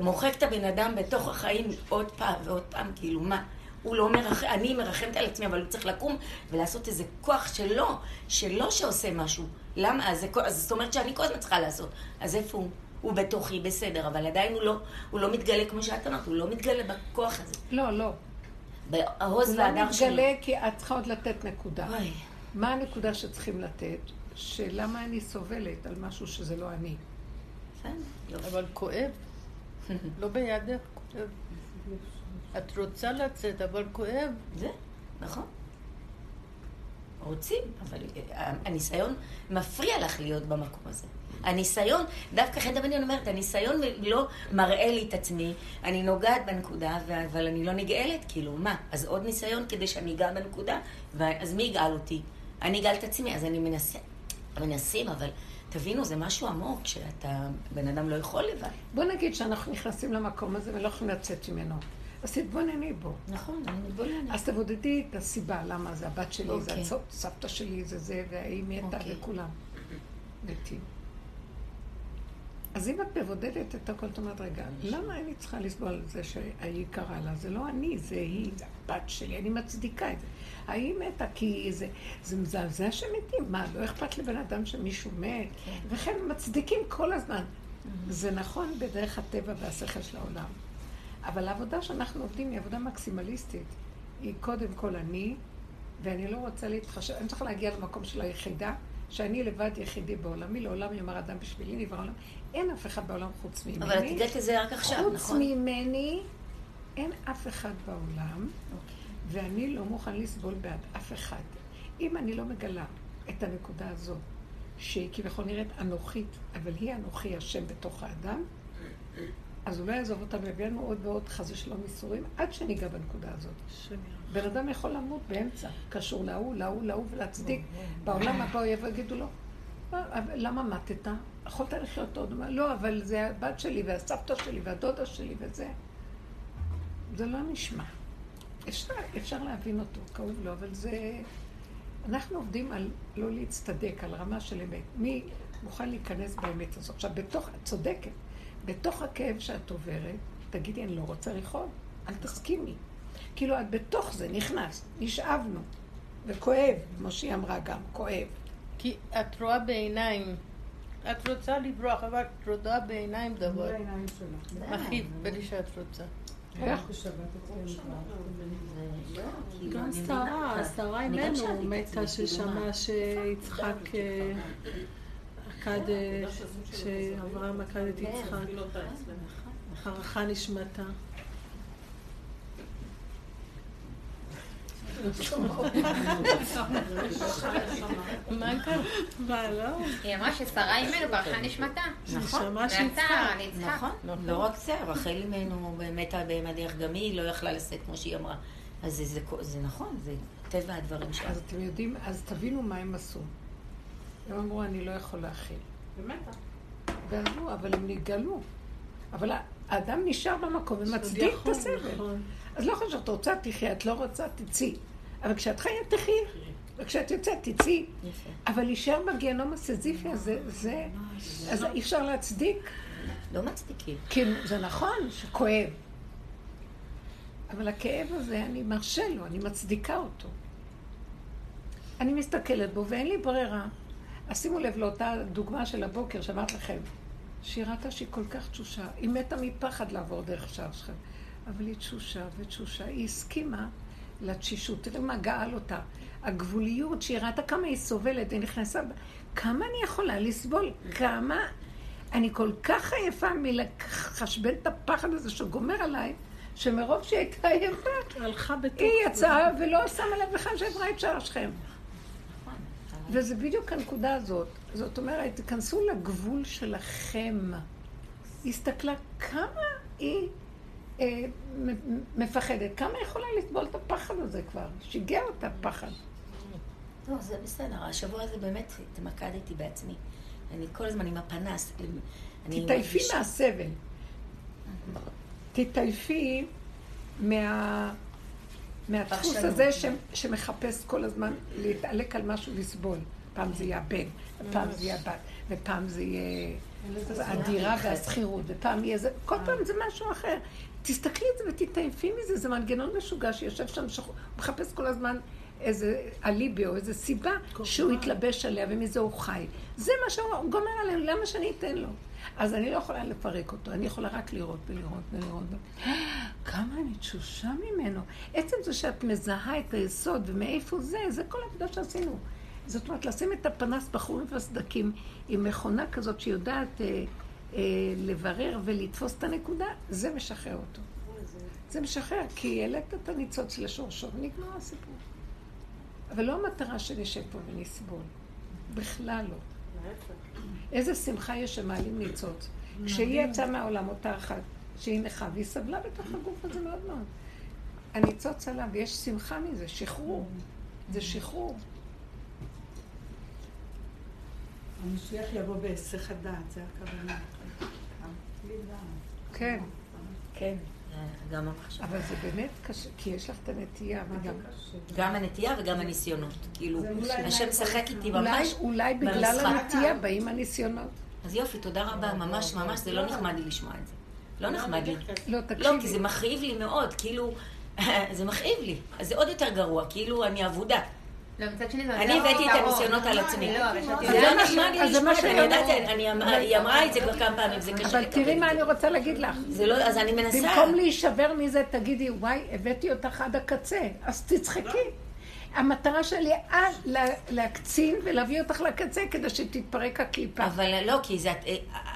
מוחק את הבן אדם בתוך החיים עוד פעם ועוד פעם, כאילו מה? הוא לא מרחם, אני מרחמת על עצמי, אבל הוא צריך לקום ולעשות איזה כוח שלו, שלו שעושה משהו. למה? אז, זה, אז זאת אומרת שאני כל הזמן צריכה לעשות. אז איפה הוא? הוא בתוכי, בסדר, אבל עדיין הוא לא, הוא לא מתגלה כמו שאת אמרת, הוא לא מתגלה בכוח הזה. לא, לא. בעוז הוא לא והדר שלו. מתגלה כי את צריכה עוד לתת נקודה. אוי, מה הנקודה שצריכים לתת? שלמה אני סובלת על משהו שזה לא אני. אבל כואב. לא בידך, כואב. את רוצה לצאת, אבל כואב. זה, נכון. רוצים, אבל אה, הניסיון מפריע לך להיות במקום הזה. הניסיון, דווקא חטא הבניון אומרת, הניסיון לא מראה לי את עצמי, אני נוגעת בנקודה, אבל אני לא נגאלת, כאילו, מה? אז עוד ניסיון כדי שאני אגע בנקודה, אז מי יגאל אותי? אני אגאל את עצמי, אז אני מנסה. מנסים, אבל תבינו, זה משהו עמוק, שאתה, בן אדם לא יכול לבד. בוא נגיד שאנחנו נכנסים למקום הזה ולא יכולים לצאת ממנו. אז תתבונני בו. נכון, אני מתבוננת. אז תבודדי את הסיבה, למה זה הבת שלי, זה אוקיי. הצ- סבתא שלי, זה זה, והיא מתה, אוקיי. וכולם מתים. אז אם את מבודדת את הכל, את אומרת, רגע, למה אני צריכה לסבול על זה שהיא קרה לה? זה לא אני, זה היא, זה הבת שלי, אני מצדיקה את זה. ההיא מתה כי זה, זה מזעזע שמתים. מה, לא אכפת לבן אדם שמישהו מת? וכן מצדיקים כל הזמן. זה נכון בדרך הטבע והשכל של העולם. אבל העבודה שאנחנו עובדים היא עבודה מקסימליסטית. היא קודם כל אני, ואני לא רוצה להתחשב, אני צריכה להגיע למקום של היחידה, שאני לבד יחידי בעולמי, לעולם יאמר אדם בשבילי נברא עולם. אין אף אחד בעולם חוץ ממני. אבל את הגעת לזה רק עכשיו, חוץ נכון? ממני, אין אף אחד בעולם, אוקיי. ואני לא מוכן לסבול בעד אף אחד. אם אני לא מגלה את הנקודה הזאת, שהיא כביכול נראית אנוכית, אבל היא אנוכי השם בתוך האדם, אז הוא לא יעזוב ויביא לנו עוד ועוד חס ושלום ייסורים, עד שניגע בנקודה הזאת. בן אדם יכול למות באמצע, קשור להוא, להוא, להוא, ולהצדיק. בעולם הבא הוא יבוא ויגידו לו, "מה, אבל למה מתת? יכולת לחיות עוד. לא, אבל זה הבת שלי והסבתא שלי והדודה שלי וזה. זה לא נשמע. אפשר, אפשר להבין אותו, כאוב לו, אבל זה... אנחנו עובדים על לא להצטדק, על רמה של אמת. מי מוכן להיכנס באמת הזאת? עכשיו, בתוך, את צודקת, בתוך הכאב שאת עוברת, תגידי, אני לא רוצה לכאוב, אל תסכימי. כאילו, את בתוך זה נכנסת, נשאבנו, וכואב, כמו שהיא אמרה גם, כואב. כי את רואה בעיניים. את רוצה לברוח, אבל את רואה בעיניים דבר. מול העיניים שלך. הכי בלי שאת רוצה. איך? גם מבינה שרה, אותך. שרה גם אימנו מתה כאילו, ששמעה מה? שיצחק עקד, אה, שאברהם עקד את יצחק. חרכה נשמתה. מה קרה? מה, לא? היא אמרה ששרה אימנו ברכה נשמתה. נכון. והצער, אני יצחק. נכון, לא רק זה, רחל אימנו באמת בהמה דרך גם היא לא יכלה לשאת כמו שהיא אמרה. אז זה, זה, זה נכון, זה טבע הדברים שלה. אז אתם יודעים, אז תבינו מה הם עשו. הם אמרו, אני לא יכול להכיל. ומתה. ועזבו, אבל הם נגאלו. אבל האדם נשאר במקום ומצדיק את הסבל. נכון. אז לא חשוב, את רוצה תחי, את לא רוצה תצאי. אבל כשאת חיה תחי, וכשאת יוצאת תצאי. אבל להישאר בגיהנום הסזיפי הזה, זה... אז אי אפשר להצדיק. לא מצדיקים. כי זה נכון שכואב. אבל הכאב הזה, אני מרשה לו, אני מצדיקה אותו. אני מסתכלת בו ואין לי ברירה. אז שימו לב לאותה דוגמה של הבוקר שאמרת לכם, שהיא ראתה שהיא כל כך תשושה. היא מתה מפחד לעבור דרך שער שלכם. אבל היא תשושה ותשושה. היא הסכימה לתשישות. תראי מה גאל אותה. הגבוליות שהיא ראתה כמה היא סובלת, היא נכנסה... כמה אני יכולה לסבול? כמה... אני כל כך עייפה מלחשבן את הפחד הזה שגומר עליי, שמרוב שהיא הייתה עייפה, היא. יצאה ולא שמה לב בכלל שעברה את שער שכם. וזה בדיוק הנקודה הזאת. זאת אומרת, תיכנסו לגבול שלכם. היא הסתכלה כמה היא אה, מפחדת, כמה היא יכולה לסבול את הפחד הזה כבר. שיגע אותה פחד. לא, זה בסדר. השבוע הזה באמת התמקדתי בעצמי. אני כל הזמן עם הפנס. תתעייפי מהסבל. תתעייפי מה... מהדפוס פרשנות. הזה ש... שמחפש כל הזמן להתעלק על משהו לסבול. פעם זה יהיה הבן, ופעם זה יהיה הבת, ופעם זה יהיה הדירה והשכירות, ופעם יהיה זה, כל פעם זה משהו אחר. תסתכלי על זה ותתעייפי מזה, זה מנגנון משוגע שיושב שם, שהוא מחפש כל הזמן איזה אליבי או איזה סיבה שהוא יתלבש עליה ומזה הוא חי. זה מה שהוא גומר עלינו, למה שאני אתן לו? אז אני לא יכולה לפרק אותו, אני יכולה רק לראות ולראות ולראות. כמה אני תשושה ממנו. עצם זה שאת מזהה את היסוד ומאיפה זה, זה כל העבודה שעשינו. זאת אומרת, לשים את הפנס בחורים והסדקים עם מכונה כזאת שיודעת אה, אה, לברר ולתפוס את הנקודה, זה משחרר אותו. זה משחרר, כי העלית את הניצוץ לשורשו ונגמר הסיפור. אבל לא המטרה שנשב פה ונסבול. בכלל לא. איזה שמחה יש שמעלים ניצוץ. כשהיא יצאה מהעולם, אותה אחת, שהיא נכה, והיא סבלה בתוך הגוף הזה מאוד מאוד. הניצוץ עליו, ויש שמחה מזה, שחרור. זה שחרור. המשיח יבוא בהיסח הדעת, זה הכוונה. כן. כן. גם המחשבה. אבל זה באמת קשה, כי יש לך את הנטייה וגם... גם הנטייה וגם הניסיונות. כאילו, השם משחק איתי אולי, ממש אולי בגלל. הנטייה באים הניסיונות. אז יופי, תודה רבה, ממש ממש, זה לא נחמד לי לשמוע את זה. לא נחמד לי. לא, לא, כי תקשיבי. זה מכאיב לי מאוד, כאילו, זה מכאיב לי. אז זה עוד יותר גרוע, כאילו אני אבודה. לא, מצד שני זה אני הבאתי את. הניסיונות על עצמי. לא, אבל זה יודעת- לא אז מה שאני יודעת. אני אמ- היא אמרה את זה כבר כמה פעמים, זה קשה אבל לקבל תראי את מה. אני רוצה להגיד לך. זה לא, אז אני מנסה. במקום להישבר מזה, תגידי, וואי, הבאתי אותך עד הקצה, אז תצחקי. המטרה שלי אז לה- להקצין ולהביא אותך לקצה כדי שתתפרק הקליפה. אבל לא, כי זה...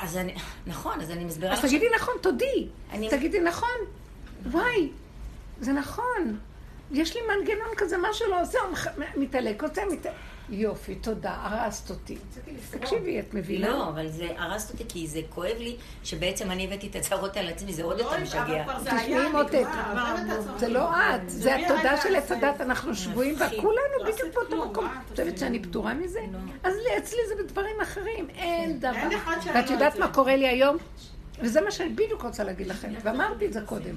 אז אני... נכון, אז אני מסבירה אז לך... תגידי נכון, תודי. תגידי נכון. וואי, זה נכון. יש לי מנגנון כזה, מה שלא עושה, הוא מתעלק, עושה, מתעלק. יופי, תודה, הרסת אותי. תקשיבי, את מבינה? לא, אבל זה הרסת אותי כי זה כואב לי שבעצם אני הבאתי את הצרות על עצמי, זה עוד יותר משגע. תשמעי מותק, זה לא את, זה התודה של עץ הדת, אנחנו שבויים בה, מפחיד. כולנו בדיוק באותו מקום. את חושבת שאני פטורה מזה? אז אצלי זה בדברים אחרים, אין דבר. ואת יודעת. מה קורה לי היום? וזה מה שאני בדיוק רוצה להגיד לכם, ואמרתי את זה קודם.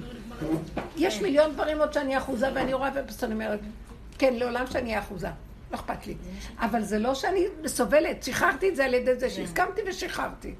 יש מיליון דברים עוד שאני אחוזה ואני רואה אני אומרת, כן, לעולם שאני אהיה אחוזה. לא אכפת לי. אבל זה לא שאני סובלת, שחררתי את זה על ידי זה שהסכמתי ושחררתי.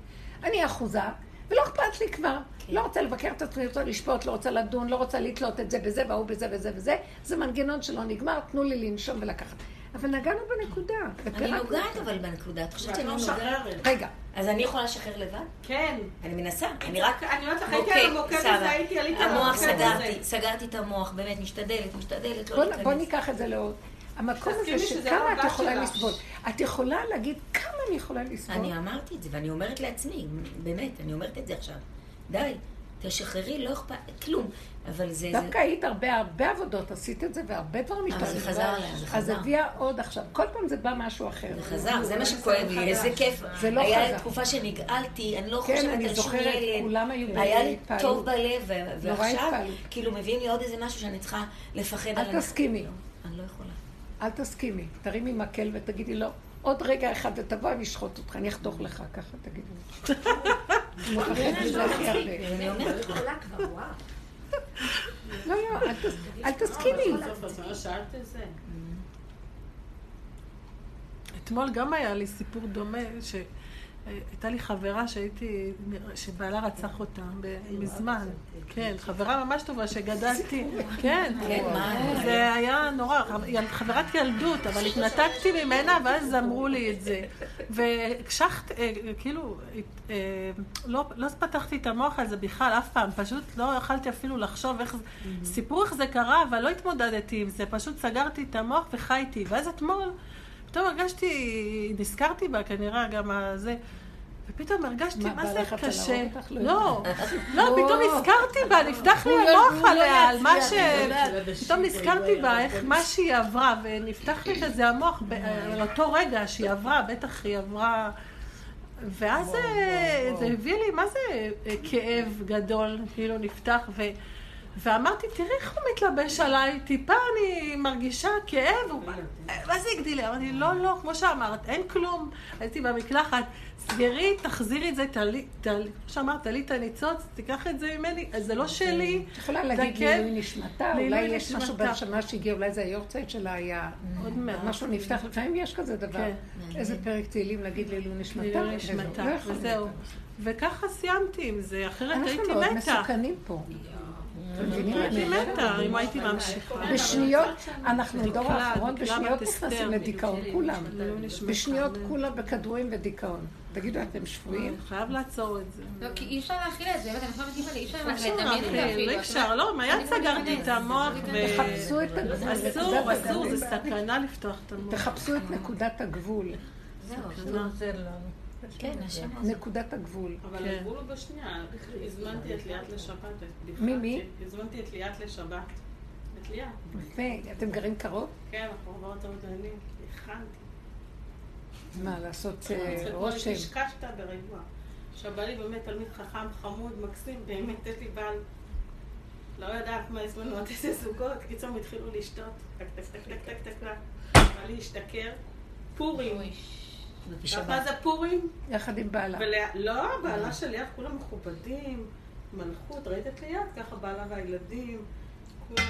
אני אחוזה, ולא אכפת לי כבר. לא רוצה לבקר את עצמי, לא רוצה לשפוט, לא רוצה לדון, לא רוצה לתלות את זה בזה וההוא בזה וזה וזה. זה מנגנון שלא נגמר, תנו לי לנשום ולקחת. אבל נגענו בנקודה. אני נוגעת. אבל בנקודה, את חושבת שאני לא נוגעת? משחררת. רגע, אז אני יכולה לשחרר לבד? כן. אני מנסה, אני רק... אני אומרת לך, הייתי על המוקד. הזה, הייתי עליתי על המוח המוקד סגרתי, הזה. סגרתי את המוח, באמת, משתדלת, משתדלת, לא בוא, להיכנס. בוא ניקח את זה לעוד. המקום הזה שכמה את הבת יכולה. לסבול. את יכולה להגיד כמה אני יכולה לסבול. אני אמרתי את זה, ואני אומרת לעצמי, באמת, אני אומרת את זה עכשיו. די, תשחררי, לא אכפת, כלום. אבל זה... דווקא היית הרבה, הרבה עבודות, עשית את זה, והרבה דברים אבל זה. חזר עליה, זה אז חזר. הביאה עוד עכשיו. כל פעם זה בא משהו אחר. זה חזר, זה מה שכואב לי, איזה כיף. זה לא היה חזר. תקופה שנגעלתי, אני לא כן, חושבת אני על שום זוכרת, ילד. כולם היו היה לי. טוב בלב, ועכשיו. כאילו מביאים לי עוד איזה משהו שאני צריכה לפחד עליו. אל תסכימי. אני לא יכולה. אל תסכימי. תרימי מקל ותגידי לו, עוד רגע אחד ותבוא, אני אשחוט אותך, אני אחתוך לך, ככה תגידי. לא, לא, אל תס- אל תסכימי. אתמול גם היה לי סיפור דומה, שהייתה לי חברה שהייתי, שבעלה רצח אותה מזמן. כן, חברה ממש טובה שגדלתי, כן, כן? זה היה נורא, חברת ילדות, אבל התנתקתי ממנה ואז אמרו לי את זה. והקשחת, אה, כאילו, אה, לא, לא פתחתי את המוח על זה בכלל, אף פעם, פשוט לא יכלתי אפילו לחשוב איך זה, סיפרו איך זה קרה, אבל לא התמודדתי עם זה, פשוט סגרתי את המוח וחייתי. ואז אתמול, פתאום הרגשתי, נזכרתי בה כנראה גם הזה, ופתאום הרגשתי, מה, זה קשה. לא לא, לא, פתאום נזכרתי בה, נפתח לי המוח עליה, על מה ש... פתאום נזכרתי בה, איך מה שהיא עברה, ונפתח לי כזה המוח על אותו רגע שהיא עברה, בטח היא עברה... ואז אה, זה הביא לי, מה זה אה, כאב גדול, כאילו נפתח, ו... ואמרתי, תראי איך הוא מתלבש עליי, טיפה אני מרגישה כאב. מה זה הגדיל לי? אמרתי, לא, לא, כמו שאמרת, אין כלום. הייתי במקלחת, סגרי, תחזירי את זה, תעלי, כמו שאמרת, תעלי את הניצוץ, תיקח את זה ממני, זה לא שלי. את יכולה להגיד דקה. לעילוי נשמתה, אולי יש משהו. בנשמה שהגיע, אולי זה היורצייט שלה היה. משהו נפתח, לפעמים יש כזה דבר. כן. איזה פרק תהילים להגיד לעילוי נשמתה, לעילוי. נשמתה, לא וזהו. וככה סיימתי עם זה, אחרת אנחנו הייתי מאוד מתה. מסוכנים פה. הייתי מתה אם הייתי ממשיכה. בשניות, אנחנו דור האחרון, בשניות. נכנסים לדיכאון, כולם. נשמתה. בשניות כולם בכדורים ודיכאון. תגידו, אתם שבויים? חייב לעצור את זה. לא, כי אי אפשר להכיל את זה, באמת, אני חושבת שאי אפשר- לדמיין את זה להכיל. אי אפשר, לא, מיד סגרתי את המוח ו... תחפשו את הגבול. אסור, אסור. זה סכנה לפתוח את המוח. תחפשו את נקודת הגבול. זהו, זה עוזר לנו. כן, השם נקודת הגבול. אבל כן. הגבול הוא בשנייה. הזמנתי את ליאת לשבת. מי, מי? הזמנתי את ליאת לשבת. את ליאת. יפה. אתם גרים קרוב? כן, אנחנו עברת עוד עניינים. הכנתי. מה, לעשות אה, רושם? קשקשת ברגוע. עכשיו בא לי באמת תלמיד חכם, חמוד, מקסים, באמת יש לי בעל. לא יודעת מה הזמנו עוד איזה זוגות, קיצור הם התחילו לשתות. טק טק טק טק טק טק טק. בא לי להשתכר. פורים. בשבת. זה פורים? יחד עם בעלה. ולה- לא, בעלה של ליאת כולם מכובדים, מלכות, ראית את ליד? ככה בעלה והילדים. כולם.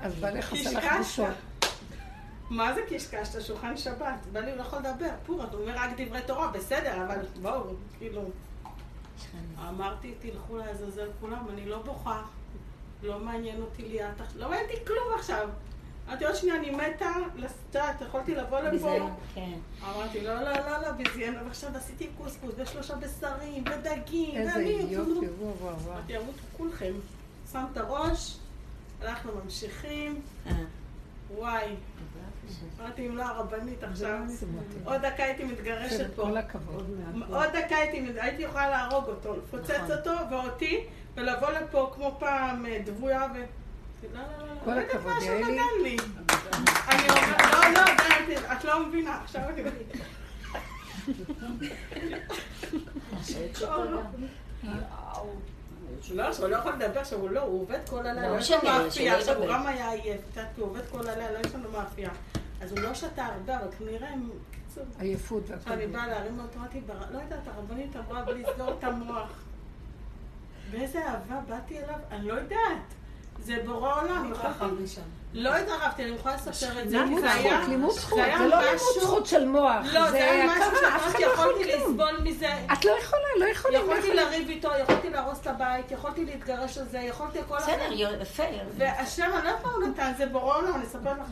אז בעלך עושה לך. בושות. מה זה קשקשת? שולחן שבת. בעלי לא יכול לדבר. פור, אתה אומר רק דברי תורה, בסדר, אבל בואו, כאילו... אמרתי, תלכו לעזאזל כולם, אני לא בוכה. לא מעניין אותי ליאת. לא מעניין אותי כלום עכשיו. אמרתי, עוד שנייה, אני מתה, לסטאט, יכולתי לבוא לפה. כן. אמרתי, לא, לא, לא, לא, ביזיין, ועכשיו עשיתי קוסקוס ושלושה בשרים ודגים, איזה ואני... יופי, וואו וואו. אמרתי, ימותו כולכם. שם את הראש, אנחנו ממשיכים, אה. וואי. אמרתי, אם לא הרבנית עכשיו, מתאים. עוד דקה הייתי מתגרשת פה. כל הכבוד. עוד דקה הייתי, הייתי יכולה להרוג אותו, לפוצץ נכון. אותו ואותי, ולבוא לפה כמו פעם אה, דבויה ו... לא, לא, לא, לא. כל לא הכבוד, מה שהוא יעלי. אני אומרת, לא, לא, די, די, את לא מבינה, עכשיו אני מבינה. לא, עכשיו הוא לא יכול לדבר, עכשיו הוא לא, הוא עובד כל הלילה, לא לא יש לו משנה, מאפייה, עכשיו הוא. גם היה עייף, קצת, כי הוא עובד כל הלילה, לא יש לנו מאפייה. אז הוא לא שתה הרבה, אבל כנראה, הם- קיצור. עייפות עכשיו והכל. אני באה להרים אותו, אמרתי, "בר- לא יודעת, הרבנית אמרה בלסגור את המוח. באיזה אהבה באתי אליו, אני לא יודעת. זה בורא עולם. לא התרחבתי, אני יכולה לספר את זה, לימוד. זכות, לימוד זכות, זה לא לימוד זכות של מוח, לא, זה היה משהו אחד שאמרתי, לא. לסבול מזה. את לא יכולה, לא יכולים. לא יכולתי. לריב איתו, יכולתי להרוס את הבית, יכולתי להתגרש על זה, יכולתי כל בסדר. יפה. והשם, אני לא הוא נתן, זה בורא עולם, אני אספר לך.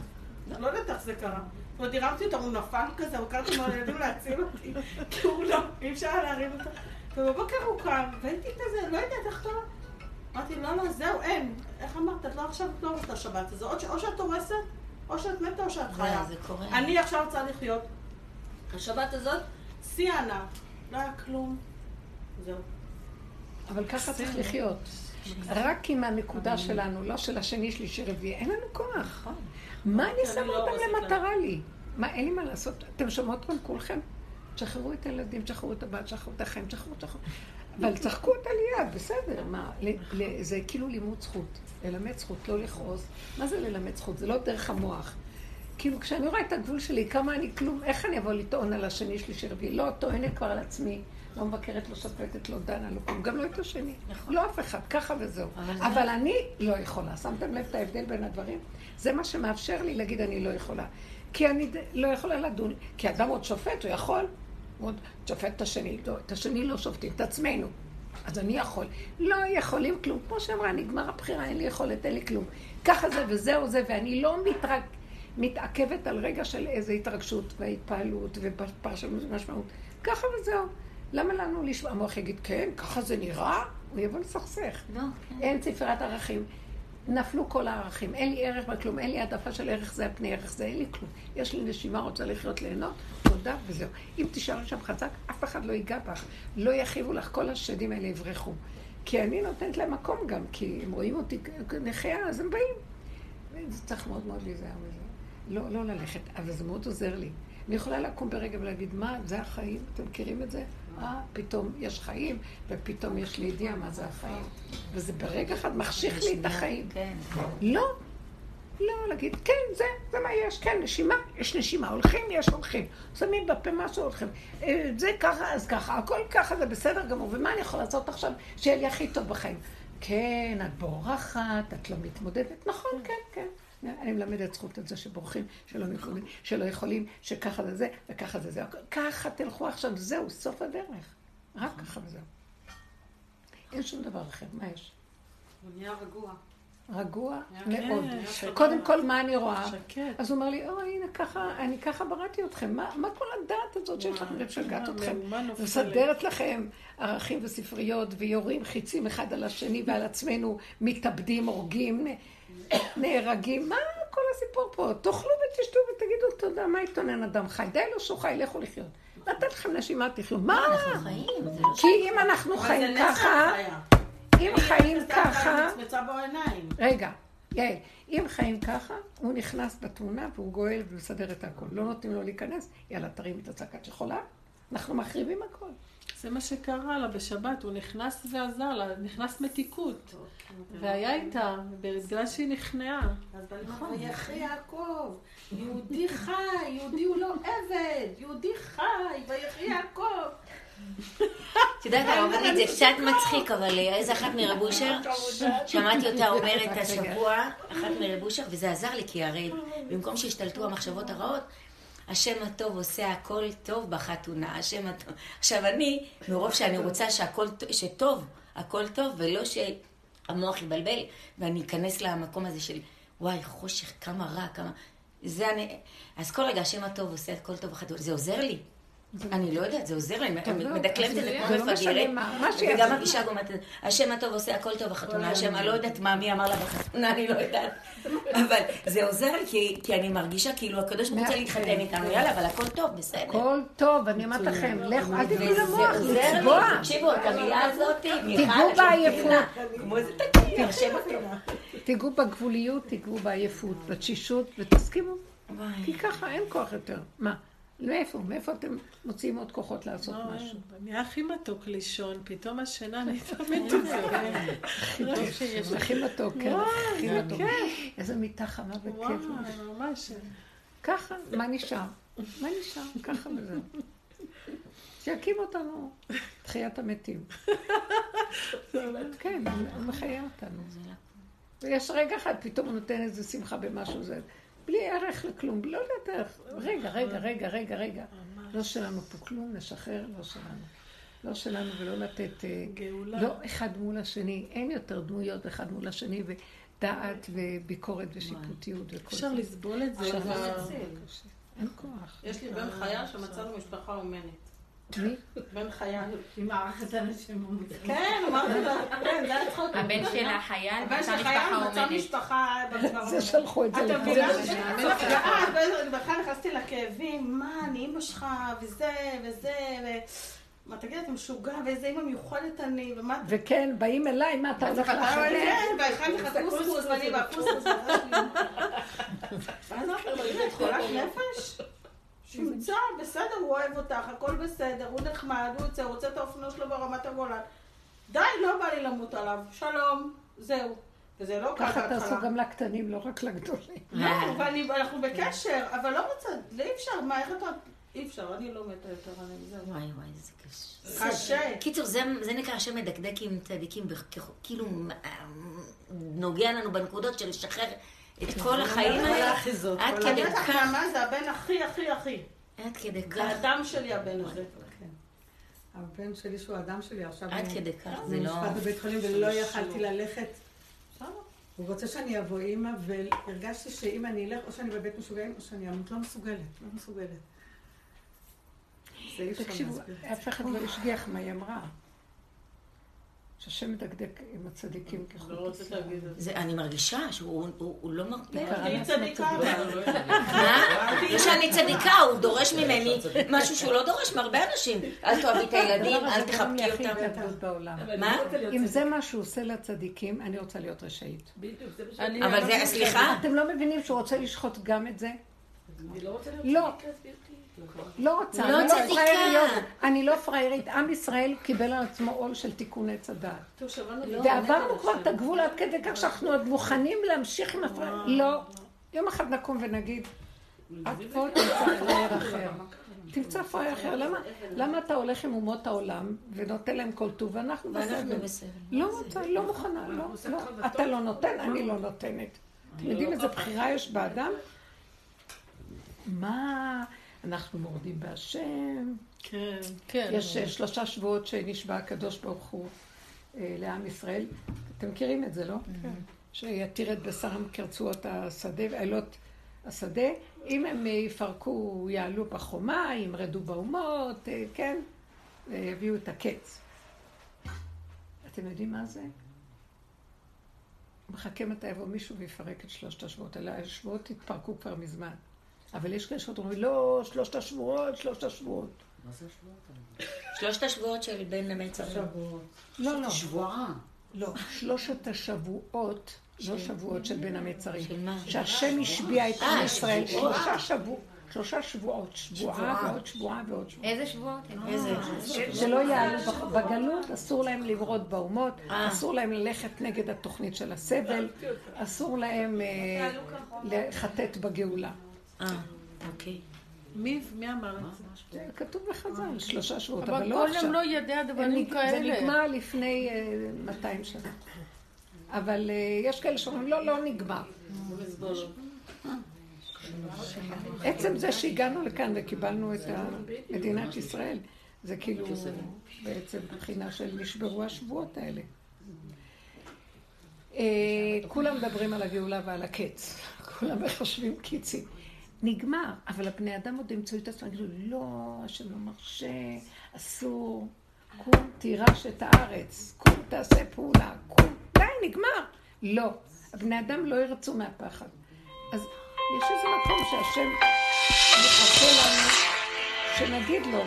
לא יודעת איך זה קרה. ועוד הרמתי אותו, הוא נפל כזה, הוא קראתי מהילדים להציל אותי, כי הוא לא, אי אפשר היה להרים אותו. ובבוקר הוא קם, והייתי כזה, לא יודעת איך אתה... אמרתי, לא, לא, זהו, אין. איך אמרת, את לא עכשיו את לא רוצה שבת הזו, או שאת הורסת, או שאת מתה או שאת חיה. זה קורה. אני עכשיו רוצה לחיות. השבת הזאת, שיא ענק. לא היה כלום. זהו. אבל ככה צריך לחיות. רק עם הנקודה שלנו, לא של השני, שלישי, רביעי, אין לנו כוח. מה אני שמה לא אותם למטרה לי? מה, אין לי מה לעשות? אתם שומעות כאן כולכם? תשחררו את הילדים, תשחררו את הבת, תשחררו את החיים, תשחררו, תשחררו. אבל צחקו אותה ליד, בסדר, מה? זה כאילו לימוד זכות. ללמד זכות, לא לכעוס. מה זה ללמד זכות? זה לא דרך המוח. כאילו, כשאני רואה את הגבול שלי, כמה אני כלום, איך אני אבוא לטעון על השני, שלישי, רביעי? לא, טוענת כבר על עצמי. לא מבקרת, לא שופטת, לא דנה, לא כלום. גם לא את השני. לא אף אחד, ככה וזהו. אבל אני לא יכולה. שמתם לב את ההבדל בין הדברים? זה מה שמאפשר לי להגיד אני לא יכולה. כי אני לא יכולה לדון. כי אדם עוד שופט, הוא יכול. הוא עוד שופט את השני. לא, את השני לא שופטים, את עצמנו. אז אני יכול. לא יכולים כלום. כמו שאמרה, נגמר הבחירה, אין לי יכולת, אין לי כלום. ככה זה וזהו זה, ואני לא מתרק... מתעכבת על רגע של איזו התרגשות והתפעלות ופרשנות ומשמעות. ככה וזהו. למה לנו לשמוע? המוח יגיד, כן, ככה זה נראה? הוא יבוא לסכסך. לא, כן. אין ספרת ערכים. נפלו כל הערכים. אין לי ערך בכלום, אין לי העדפה של ערך זה על פני ערך זה, אין לי כלום. יש לי נשימה, רוצה לחיות, ליהנות, תודה וזהו. אם תישארי שם חזק, אף אחד לא ייגע בך. לא יכאיבו לך, כל השדים האלה יברחו. כי אני נותנת להם מקום גם, כי הם רואים אותי כנכיה, אז הם באים. זה צריך מאוד מאוד להיזהר מזה. לא, לא ללכת, אבל זה מאוד עוזר לי. אני יכולה לקום ברגע ולהגיד, מה, זה החיים? אתם מכירים את זה? אה, פתאום יש חיים, ופתאום יש לי ידיעה מה זה החיים. וזה ברגע אחד מחשיך לי את החיים. כן. לא, לא, להגיד, כן, זה, זה מה יש, כן, נשימה, יש נשימה, הולכים, יש הולכים. שמים בפה משהו, הולכים. אה, זה ככה, אז ככה, הכל ככה, זה בסדר גמור. ומה אני יכול לעשות עכשיו שיהיה לי הכי טוב בחיים? כן, את בורחת, את לא מתמודדת, נכון, כן, כן. אני מלמדת זכות את זה שבורחים, שלא יכולים, שלא יכולים, שככה זה זה, וככה זה זה. ככה תלכו עכשיו, זהו, סוף הדרך. רק ככה וזהו. אין שום דבר אחר, מה יש? הוא נהיה רגוע. רגוע כן, מאוד. שקט. קודם כל, מה אני רואה? אז הוא אומר לי, אוי, הנה ככה, אני ככה בראתי אתכם. מה כל הדעת הזאת שיש לכם משגעת אתכם? מסדרת לכם ערכים וספריות, ויורים חיצים אחד על השני ועל עצמנו, מתאבדים, הורגים, נהרגים. מה כל הסיפור פה? תאכלו ותשתו ותגידו תודה, מה יתונן אדם חי? די לו שהוא חי, לכו לחיות. נתן לכם נשימה, תחיו. מה? אנחנו חיים, לא כי אם אנחנו חיים ככה. אם חיים ככה... רגע, יעל, אם חיים ככה, הוא נכנס בתמונה והוא גואל ומסדר את הכל. לא נותנים לו להיכנס, יאללה, תרים את הצעקה שיכולה. אנחנו מחריבים הכל. זה מה שקרה לה בשבת, הוא נכנס ועזר לה, נכנס מתיקות. והיה איתה, בגלל שהיא נכנעה. אז נכון. ויחי יעקב, יהודי חי, יהודי הוא לא עבד, יהודי חי, ויחי יעקב. את יודעת, הרבנית, זה קצת מצחיק, אבל אה, איזה אחת מרב אושר, שמעתי אותה אומרת השבוע, אחת מרב אושר, וזה עזר לי, כי הרי במקום שהשתלטו המחשבות הרעות, השם הטוב עושה הכל טוב בחתונה, השם הטוב. עכשיו אני, מרוב שאני רוצה שהכל, שטוב, הכל טוב, ולא שהמוח יבלבל, ואני אכנס למקום הזה של, וואי, חושך, כמה רע, כמה... זה אני... אז כל רגע השם הטוב עושה הכל טוב בחתונה, זה עוזר לי. אני לא יודעת, זה עוזר לי, אני לא, מדקלמת את זה כמו לא מפגרת. וגם אבישג אומרת, את זה, השם הטוב עושה הכל טוב בחתונה, השם, אני לא יודעת מה, מי אמר לה בחתונה, אני לא יודעת, אבל זה עוזר לי, כי- כי אני מרגישה כאילו הקדוש ברוך הוא רוצה להתחתן איתנו, יאללה, אבל הכל טוב, בסדר. הכל טוב, אני אומרת לכם, לכו, אל תתנו למוח לצבוע. תקשיבו, את המילה הזאת, תיגעו את בעייפות. מבינה? כמו איזה תקציב, השם הטוב. תיגעו בגבוליות, תיגעו בעייפות, בתשישות, ותסכימו. כי ככה אין כוח יותר. מה? מאיפה? מאיפה אתם מוצאים עוד כוחות לעשות לא, משהו? נהיה הכי מתוק לישון, פתאום השינה נהייתה מתוקה. הכי מתוק, כן, הכי זה מתוק. איזה מיטה חמה וכיף. וואי, ממש. ככה, מה נשאר? מה נשאר? ככה וזהו. שיקים אותנו, תחיית המתים. כן, הוא מחיה אותנו. ויש רגע אחד, פתאום הוא נותן איזה שמחה במשהו זה. בלי ערך לכלום, לא יודעת איך. רגע, רגע, רגע, רגע, רגע. לא שלנו פה כלום, נשחרר, לא שלנו. לא שלנו ולא לתת... אה, גאולה. לא אחד מול השני, אין יותר דמויות אחד מול השני, ודעת וביקורת ושיפוטיות וכל אפשר לסבול את זה. אפשר. אין כוח. יש לי בן חייל שמצאנו משפחה אומנת. מי? בן חייל. עם מערכת אנשים. כן, אמרתי לו, כן, זה היה צחוק. הבן של החייל הבן של חייל מצא. משפחה. זה שלחו את זה? ואז באיזה- בכלל נכנסתי לכאבים, מה, אני אימא שלך, וזה, וזה, ו... מה, תגיד, אתה משוגע, ואיזה אימא מיוחדת אני, ומה... וכן, באים אליי, מה אתה הולך לחתן? כן, והכנתי לך קוסקוס, ואני והקוסקוס, ואז אמרתי אימא, את חולת נפש? שימצא, בסדר, הוא אוהב אותך, הכל בסדר, הוא נחמד, הוא יוצא, הוא רוצה את האופנוע שלו ברמת הגולן. די, לא בא לי למות עליו, שלום, זהו. וזה לא קל ככה תעשו. גם לקטנים, לא רק לגדולים. לא, ואנחנו בקשר, אבל לא רוצה, לא אי אפשר, מה, איך אתה... אי אפשר, אני לא מתה יותר עליהם, זהו. וואי וואי, איזה קשה. קשה. קיצור, זה, זה נקרא השם מדקדק עם צדיקים, כאילו אה, נוגע לנו בנקודות של לשחרר את כל החיים האלה, עד כדי כך, מה זה הבן הכי הכי הכי. עד כדי זה כך, הדם שלי הבן הזה. הבן שלי שהוא האדם שלי עכשיו... עד הוא- כדי כך, הוא זה לא... נשפט בבית חולים ולא יכלתי ללכת. הוא רוצה שאני אבוא אימא, והרגשתי שאם אני אלך, או שאני בבית משוגעים, או שאני אמות. לא מסוגלת, לא מסוגלת. זה תקשיבו. אף אחד לא השגיח מה היא אמרה. שהשם מדקדק עם הצדיקים כחוט לא רוצה השערה. להגיד את זה. אני מרגישה שהוא הוא, הוא לא מרפה. היא צדיקה. מה? זה שאני צדיקה, הוא דורש ממני משהו שהוא לא דורש מהרבה אנשים. אל תאהבי את הילדים, אל תחבקי אותם. מה? אם זה מה שהוא עושה לצדיקים, אני רוצה להיות רשאית. אני אבל זה, סליחה, אתם לא מבינים שהוא רוצה לשחוט גם את זה? אני לא רוצה להיות לא. צדיקה. לא רוצה, לא אני צדיקה. פראייריות. אני לא פראיירית. עם ישראל קיבל על עצמו עול של תיקון עץ הדעת. ועברנו כבר את הגבול עד כדי כך שאנחנו עוד מוכנים להמשיך עם הפראייר. לא. יום אחד נקום ונגיד, את פה תמצא פראייר אחר. תמצא פראייר אחר. למה- למה אתה הולך עם אומות העולם ונותן להם כל טוב ואנחנו בסדר? בסדר. לא רוצה, לא מוכנה, לא, לא. אתה לא נותן, אני לא נותנת. אתם יודעים איזה בחירה יש באדם? מה, אנחנו מורדים בהשם, כן, כן. יש אה, שלושה שבועות שנשבע הקדוש ברוך הוא אה, לעם ישראל. אתם מכירים את זה, לא? כן. שיתיר את בשרם כרצועות השדה, עילות השדה. אם הם יפרקו, יעלו בחומה, ימרדו באומות, אה, כן? ויביאו את הקץ. אתם יודעים מה זה? מחכה מתי יבוא מישהו ויפרק את שלושת השבועות האלה. השבועות התפרקו כבר מזמן. אבל יש כאלה שאומרים, לא, שלושת השבועות, שלושת השבועות. שלושת השבועות של בין המצרים. לא, לא. שבועה. לא, שלושת השבועות, לא שבועות של בין המצרים. של מה? שהשם השביע את עם אה, ישראל. שלושה שבועות, שלושה שבועות, שבועה ועוד שבועה ועוד שבועה. איזה שבועות? איזה? שלא יעלו בגלות, אסור להם למרוד באומות, אה. אסור להם ללכת נגד התוכנית של הסבל, אסור להם אה, לחטט בגאולה. אה, אוקיי. מי מי אמר את זה? כתוב בחז"ל, שלושה שבועות, אבל אבל לא עכשיו. לא ידע דברים נג- זה כאלה. נגמר לפני אה, 200 שנה. אבל אה, יש כאלה שאומרים, לא, לא נגמר. עצם זה שהגענו לכאן וקיבלנו את מדינת ישראל, זה כאילו בעצם מבחינה של נשברו השבועות האלה. אה, כולם מדברים על הגאולה ועל הקץ. כולם מחשבים קיצים. נגמר, אבל הבני אדם עוד ימצאו את עצמם, יגידו, לא, השם לא מרשה, אסור, קום תירש את הארץ, קום תעשה פעולה, קום, די, נגמר. לא, הבני אדם לא ירצו מהפחד. אז יש איזה מקום שהשם מחכה לנו, שנגיד לו,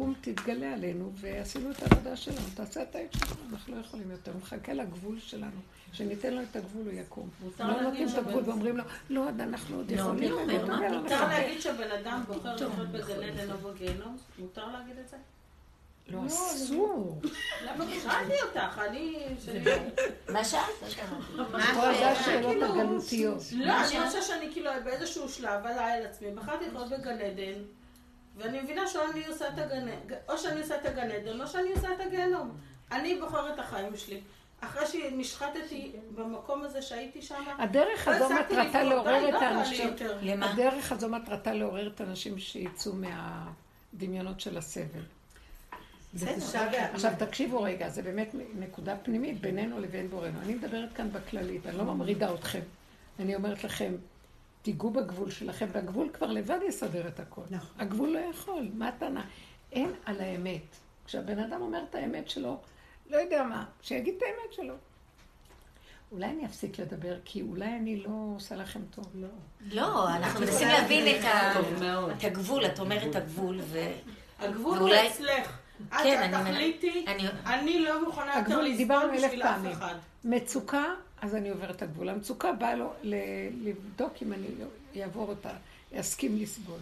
קום תתגלה עלינו, ועשינו את העבודה שלנו, תעשה את העט שלנו, אנחנו לא יכולים יותר, הוא מחכה לגבול שלנו, שניתן לו את הגבול הוא יקום. לא נותנים את הגבול ואומרים לו, לא, אנחנו עוד יכולים, אומר, מה מותר "אנחנו- להגיד שבן אדם בוחר לחיות בגן עדן או בגיהנום? מותר להגיד את זה? לא, אסור. למה שאלתי אותך? אני... מה שאלת? פה זה השאלות הגלותיות. לא, אני חושבת שאני כאילו באיזשהו שלב עליי על עצמי, בחרתי לחיות בגן עדן, ואני מבינה שאו אני עושה את הגן או שאני עושה את הגן עדן, או שאני עושה את הגיהנום. אני בוחרת את החיים שלי. אחרי שנשחטתי במקום הזה שהייתי שם, הדרך לא הזו מטרתה לעורר את לא לי האנשים. למה? הדרך הזו מטרתה לעורר את האנשים שיצאו מהדמיונות של הסבל. עכשיו תקשיבו רגע, זה באמת נקודה פנימית בינינו לבין בורנו. אני מדברת כאן בכללית, אני לא ממרידה אתכם. אני אומרת לכם, תיגעו בגבול שלכם, והגבול כבר לבד יסדר את הכל. הגבול לא יכול, מה הטענה? אין על האמת. כשהבן אדם אומר את האמת שלו, לא יודע מה, שיגיד את האמת שלו. אולי אני אפסיק לדבר, כי אולי אני לא עושה לכם טוב. לא. לא, אנחנו מנסים להבין את ה- את הגבול, את אומרת הגבול, ו... הגבול הוא ואולי- אצלך. כן, את אני- תחליטי, אני- אני לא מוכנה יותר הגבול, לסבול בשביל אף. אחד. מצוקה, אז אני עוברת את הגבול. המצוקה באה לו לבדוק אם אני אעבור אותה, אסכים לסבול.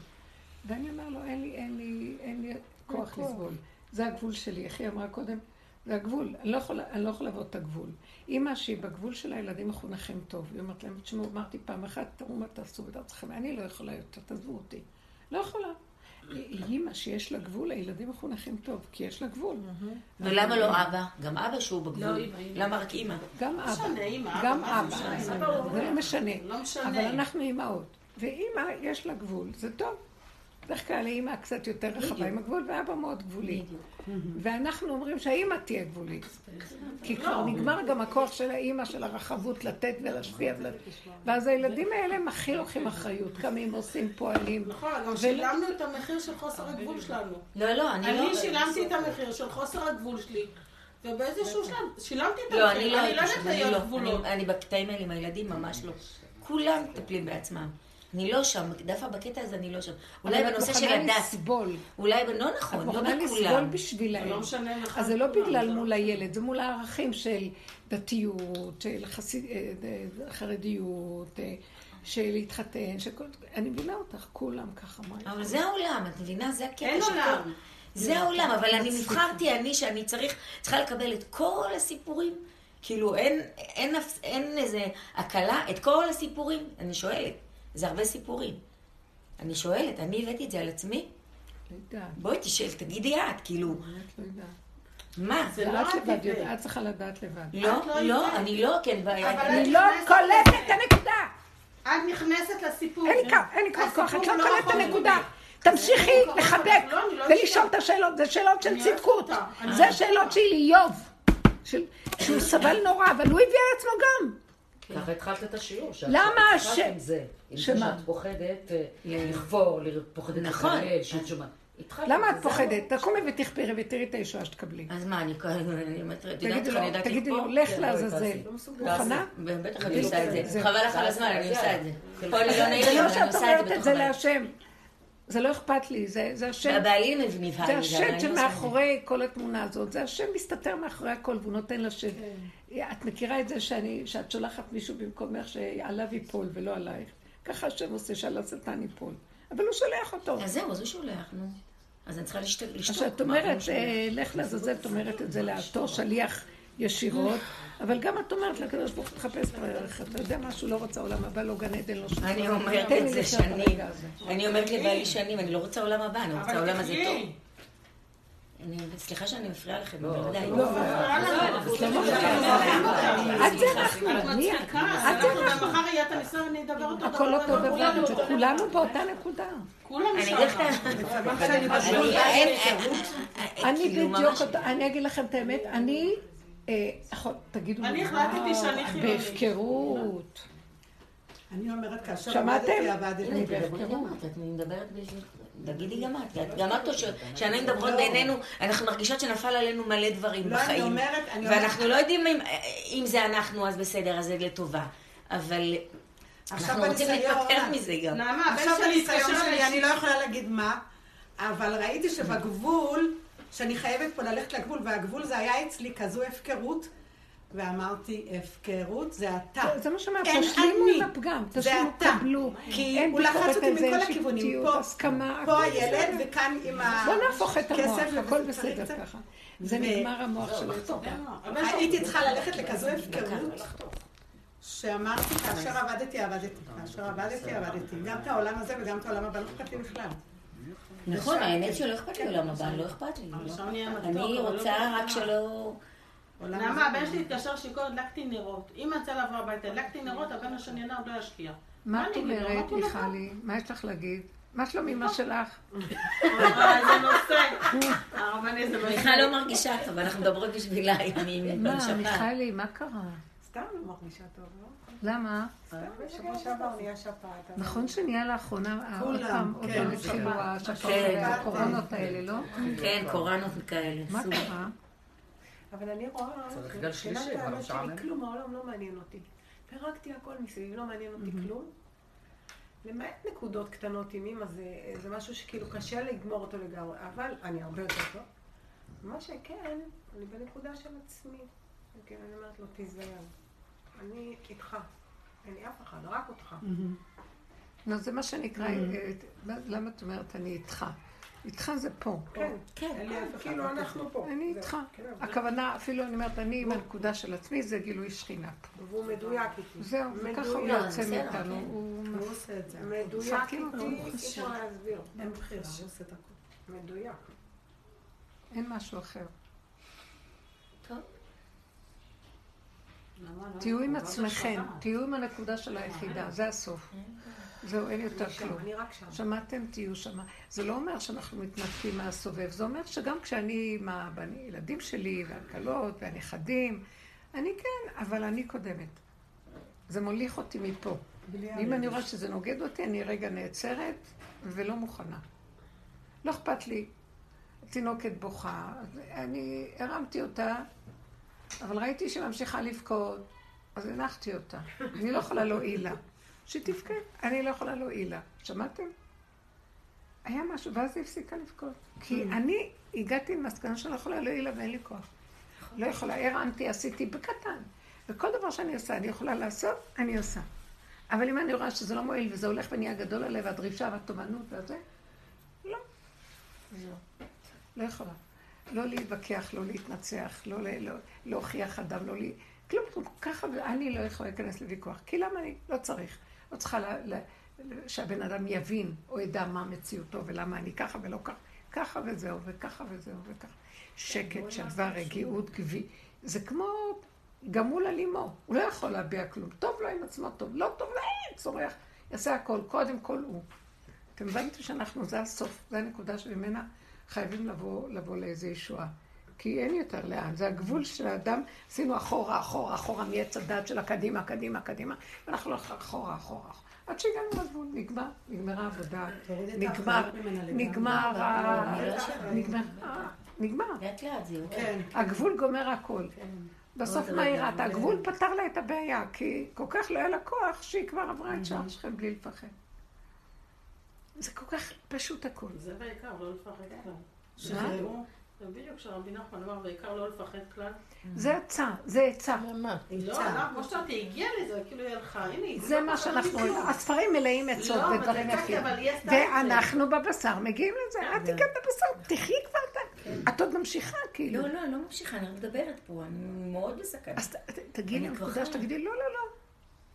ואני אומר לו, אין לי, אין לי, אין לי כוח לסבול. זה הגבול שלי. איך היא אמרה קודם? זה הגבול. אני לא יכולה, אני לא יכולה לעבור את הגבול. אימא שהיא בגבול של הילדים מחונכים טוב, היא אומרת להם, תשמעו, אמרתי פעם אחת, תראו מה תעשו ותעשו צריכים, אני לא יכולה יותר, תעזבו אותי. לא יכולה. היא אימא שיש לה גבול, הילדים מחונכים טוב, כי יש לה גבול. ולמה לא אבא? גם אבא שהוא לא, בגבול. אמא. למה רק אימא? גם אבא, משנה, אימא, גם אבא, אבא, זה לא. לא משנה. אבל אנחנו אימהות, ואימא יש לה גבול, זה טוב. בדרך כלל האימא קצת יותר רחבה עם הגבול, ואבא מאוד גבולי. ואנחנו אומרים שהאימא תהיה גבולית. כי כבר נגמר גם הכוח של האימא, של הרחבות, לתת ולהשפיע. ול- ואז הילדים האלה הם הכי לוקחים אחריות, קמים, עושים, פועלים. נכון, גם שילמנו את המחיר של חוסר הגבול שלנו. לא, לא, אני לא... אני שילמתי את המחיר של חוסר הגבול שלי, ובאיזשהו שלב שילמתי את לא, המחיר. אני לא לא יודעת להיות לא. גבולות. אני- אני בקטעים האלה עם הילדים, ממש לא. כולם מטפלים בעצמם. אני לא שם, דווקא בקטע הזה אני לא שם. אולי אבל את בנושא של מוכנה הדת. לסבול. אולי, לא את נכון, לא מוכנה לסבול בכולם. בשבילהם. זה לא משנה לך אז זה לא בגלל מול הילד, זה מול הערכים של דתיות, של חסיד, אה, אה, חרדיות, אה, של להתחתן, של כל... אני מבינה אותך, כולם ככה. אבל זה העולם, את מבינה? זה הקטע אין שכל- עולם. זה העולם, אבל אני. נבחרתי, אני, שאני צריך, צריכה לקבל את כל הסיפורים. כאילו, אין, אין, אין איזה הקלה, את כל הסיפורים. אני שואלת, זה הרבה סיפורים. אני שואלת, אני הבאתי את זה על עצמי? לא יודעת, בואי תשאל, תגידי את, כאילו, באמת לא יודעת. מה? זה זה לא את את לבד. יודעת, את צריכה לדעת לבד. לא, את לא לא. אני לא, כן, בעיה. אני- לא קולטת את הנקודה! את נכנסת לסיפור. אין לי כוח, אין לי כוח, את לא קולטת את נכון. הנקודה. תמשיכי. לחבק לא, לא ולשאול. את השאלות, זה שאלות של צדקות. זה שאלות של איוב, שהוא סבל נורא, אבל הוא הביא על עצמו גם. ככה התחלת את השיעור. שאת למה התחלת ש- עם זה. עם זה שמה? שאת פוחדת אה, לכפור, ל- פוחדת נכון. לקלל, שאת שומעת. למה את זה, פוחדת? תקומי ותכפרי ותראי את הישועה שתקבלי. אז מה, אני אני אומרת, את יודעת תגידי איך לו, אני יודעת תגידי לו? לך כן, לא, לעזאזל. מוכנה? בטח אני אני עושה את לא- זה. זה- חבל לך על הזמן, אני. עושה את זה. פה אני לא נעים זה לי, לא אני שאת עושה את אומרת זה את זה. להשם. זה לא אכפת לי, זה זה השם. והבעלי נבהל זה השם לא את. שמאחורי כל התמונה הזאת, זה השם מסתתר מאחורי הכל והוא נותן לשם. את מכירה את זה שאני, שאת שולחת מישהו במקומך שעליו ייפול ולא עלייך. ככה השם עושה שעל השטן ייפול. אבל הוא שולח אותו. אז זהו, אז הוא שולח, נו. אז אני צריכה לשתוק. כשאת הוא אומרת, שולח? אה, לך לעזאזל, את אומרת את זה לאתו שליח ישירות, אבל גם את אומרת לקדוש ברוך הוא תחפש את הערך, אתה יודע מה שהוא לא רוצה עולם הבא, לא גן עדן, לא שום אני דבר. אומרת תן את זה שנים. אני אומרת לבעלי שנים, אני לא רוצה עולם הבא, אני רוצה אבל העולם הזה. טוב. אני- סליחה שאני מפריעה לכם, לא, אבל די. לא, לא, את זה אנחנו, אני, את זה אנחנו. מחר יהיה את הניסיון ואני אדבר אותו הכל אותו דבר, כולנו באותה נקודה. כולם אני שם. אני- אני בדיוק, אני אגיד לכם את האמת, אני, תגידו לי, אני החלטתי שאני חילונית. בהפקרות. אני אומרת, כאשר שמעתם? עבדתי, את, את מדברת בשביל... תגידי גם את, גם את חושבת, כשאנחנו מדברות בינינו, אנחנו מרגישות שנפל עלינו מלא דברים לא, אני בחיים. אומרת, אני אומרת... ואנחנו לא יודעים אם- אם זה אנחנו, אז בסדר, אז זה לטובה. אבל אנחנו רוצים להתפטר מזה גם. נעמה, עכשיו בניסיון שלי, אני. לא יכולה להגיד מה, אבל ראיתי שבגבול, שאני חייבת פה ללכת לגבול, והגבול זה היה אצלי כזו הפקרות, ואמרתי, הפקרות זה אתה. זה מה שאומר, אין תשלימו. את הפגם, זה תשלימו. קבלו. כי הוא לחץ אותי מכל הכיוונים. פה- הסכמה, פה הילד, בסדר. וכאן עם ה... בוא נהפוך את המוח, הכל בסדר ככה. זה ו- נגמר המוח של הצופה. הייתי צריכה ללכת לכזו הפקרות, שאמרתי, כאשר עבדתי, עבדתי. כאשר עבדתי, עבדתי. גם את העולם הזה וגם את העולם הבא, לא אכפת לי בכלל. נכון, האמת שלא אכפת לי עולם הבא, לא אכפת לי. מתוק, אני לא רוצה. רק שלא... נעמה, הבן שלי התקשר שיכור, הדלקתי נרות. אם יצא לעבור הביתה, הדלקתי נרות, הבן השני עוד לא ישקיע. מה את אני? אומרת, מיכלי? מה יש לך להגיד? מה שלום אמא שלך? אה, זה נושא. זה מיכל לא מרגישה טוב, אנחנו מדברות בשבילה מה, בנשמה. מיכלי, מה קרה? סתם לא מרגישה טוב, לא? למה? סתם בשבוע שעבר נהיה שפעת. נכון שנהיה לאחרונה, עוד כולם, פעם, עוד כן, פעם התחילו. השפעות כן. האלה, הקורונות האלה, לא? כן, קוראנות כאלה. מה. קרה? אבל אני רואה, מבחינת משעמם. שלי, כלום, העולם לא מעניין אותי. פירקתי הכל מסביב, לא מעניין אותי כלום. למעט נקודות קטנות עם זה, זה משהו שכאילו קשה לגמור אותו לגמרי, אבל אני הרבה יותר טוב. מה שכן, אני בנקודה של עצמי. כן, אני אומרת לו, תיזהר. אני איתך. אין לי אף אחד, רק אותך. לא, זה מה שנקרא, אה, למה את אומרת אני איתך? איתך זה פה. כן, כן. אחד. כאילו אנחנו פה. אני. איתך. כן, הכוונה, אפילו אני אומרת, אני עם הנקודה של עצמי, זה גילוי שכינה פה. והוא מדויק איתי. זהו, וככה הוא. יוצא מאיתנו. כן. הוא עושה את זה. מדויק איתי, אי אפשר להסביר. אין בחירה, הוא עושה את הכול. מדויק. אין משהו אחר. טוב. תהיו עם עצמכם, תהיו עם הנקודה של היחידה, זה הסוף. זהו, אין יותר שם, כלום. שם. שמעתם? תהיו שמה. זה לא אומר שאנחנו מתנתקים מהסובב, זה אומר שגם כשאני עם הילדים שלי, והכלות, והנכדים, אני כן, אבל אני קודמת. זה מוליך אותי מפה. אם אני רואה שזה נוגד אותי, אני רגע נעצרת ולא מוכנה. לא אכפת לי. תינוקת בוכה, אני הרמתי אותה, אבל ראיתי שהיא ממשיכה לבכות, אז הנחתי אותה. אני לא יכולה להועיל לה. שתבכה, אני לא יכולה להועיל לה. שמעתם? היה משהו, ואז היא הפסיקה לבכות. כי אני הגעתי למסקנה שאני לא יכולה להועיל לה ואין לי כוח. לא יכולה, הרמתי, עשיתי בקטן. וכל דבר שאני עושה, אני יכולה לעשות, אני עושה. אבל אם אני רואה שזה לא מועיל וזה הולך ונהיה גדול עליה, והדרישה והתומנות והזה, לא. זהו. לא יכולה. לא להתווכח, לא להתנצח, לא, ל- לא להוכיח אדם, לא לי... כלום. ככה, אני לא יכולה להיכנס לוויכוח. כי למה אני? לא צריך. לא צריכה ל, ל, ל, שהבן אדם יבין או ידע מה מציאותו ולמה אני ככה ולא ככה. ככה וזהו, וככה וזהו, וככה. שקט, שלווה, רגיעות, גבי. זה כמו גמול על אימו. הוא לא יכול להביע כלום. טוב לו עם עצמו, טוב. לא טוב אין, צורח. יעשה הכל. קודם כל הוא. אתם הבנתם שאנחנו, זה הסוף. זה הנקודה שממנה חייבים לבוא, לבוא לאיזו ישועה. כי אין יותר לאן, זה הגבול של האדם, עשינו אחורה, אחורה, אחורה מעץ הדת של הקדימה, קדימה, קדימה, ואנחנו הולכים אחורה, אחורה, אחורה. עד שהגענו לגבול, נגמר, נגמרה העבודה, נגמר. נגמר. נגמר, נגמר. כן. הגבול גומר הכל. בסוף עוד מה היא ראתה? כן. הגבול פתר לה את הבעיה, כי כל כך לא היה לה כוח שהיא כבר עברה את שער שכם בלי לפחד. זה כל כך פשוט הכל. זה בעיקר, לא לפחד כלל. שחררו. זה בדיוק שרבי נחמן אמר, בעיקר לא לפחד כלל. זה עצה, זה עצה. מה? לא, לא, כמו שאמרתי, הגיע לזה, כאילו היא הלכה, הנה, היא זה לא מה שאנחנו. הספרים מלאים עצות לא, אבל ודברים יפים. ואנחנו בבשר מגיעים לזה, את הגעת בבשר, תחי כבר את ה... את עוד ממשיכה, כאילו. לא, לא, אני לא ממשיכה, אני רק מדברת פה, אני מאוד בסכנה. אז תגידי אני חיה. שתגידי, לא, לא, לא.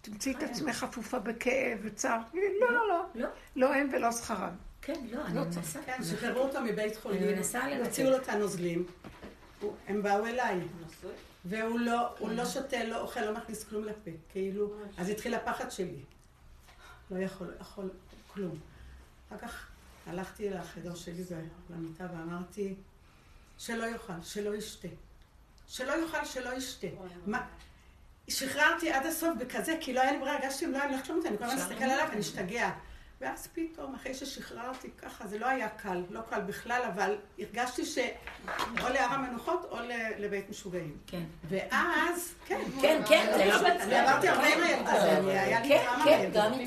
תמצאי את חיה. עצמך חפופה בכאב וצער. לא, לא, לא. לא. לא הם ולא שכרם. כן, לא, אני לא מנסה. כן, שחררו אותו מבית חולים. אני מנסה לנצל. הוציאו לו את הנוזלים. הם באו אליי. והוא לא, לא שותה, לא אוכל, לא מכניס כלום לפה. כאילו, אז התחיל הפחד שלי. לא יכול, יכול, כלום. אחר כך הלכתי לחדר שלי למיטה ואמרתי, שלא יאכל, שלא ישתה. שלא יאכל, שלא ישתה. שחררתי עד הסוף בכזה, כי לא היה לי ברירה, הרגשתי אם לא היה לי לחשוב אותי, אני כל הזמן אסתכל עליו ואני אשתגע. ואז פתאום, אחרי ששחררתי ככה, זה לא היה קל, לא קל בכלל, אבל הרגשתי שאו להר המנוחות או לבית משוגעים. כן. ואז, כן. כן, כן, זה לא... אני עברתי הרבה עם הילדה הזאת, היה לי כן, טראומה כן, אצלי.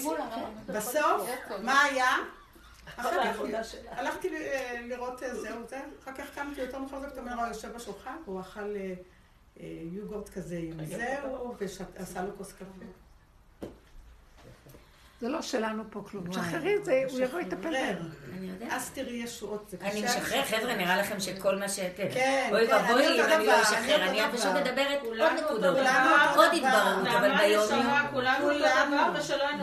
בסוף, מה היה? הלכתי לראות אה, זהו זה, אחר כך קמתי יותר מאוחר זה, פתאום הוא יושב בשולחן, הוא אכל אה, יוגורט כזה עם זהו, ועשה לו כוס קפה. זה לא שלנו פה כלום. תשחררי את זה, הוא יבוא יטפל. בהם. אז תראי ישועות, זה קשה. אני משחרר, חבר'ה, נראה לכם שכל מה שאתם... כן, אוי כן, ואבוי אם אני לא אשחרר, אני פשוט דבר. מדברת עוד נקודות, דבר. עוד התבררות, אבל ביום ינסו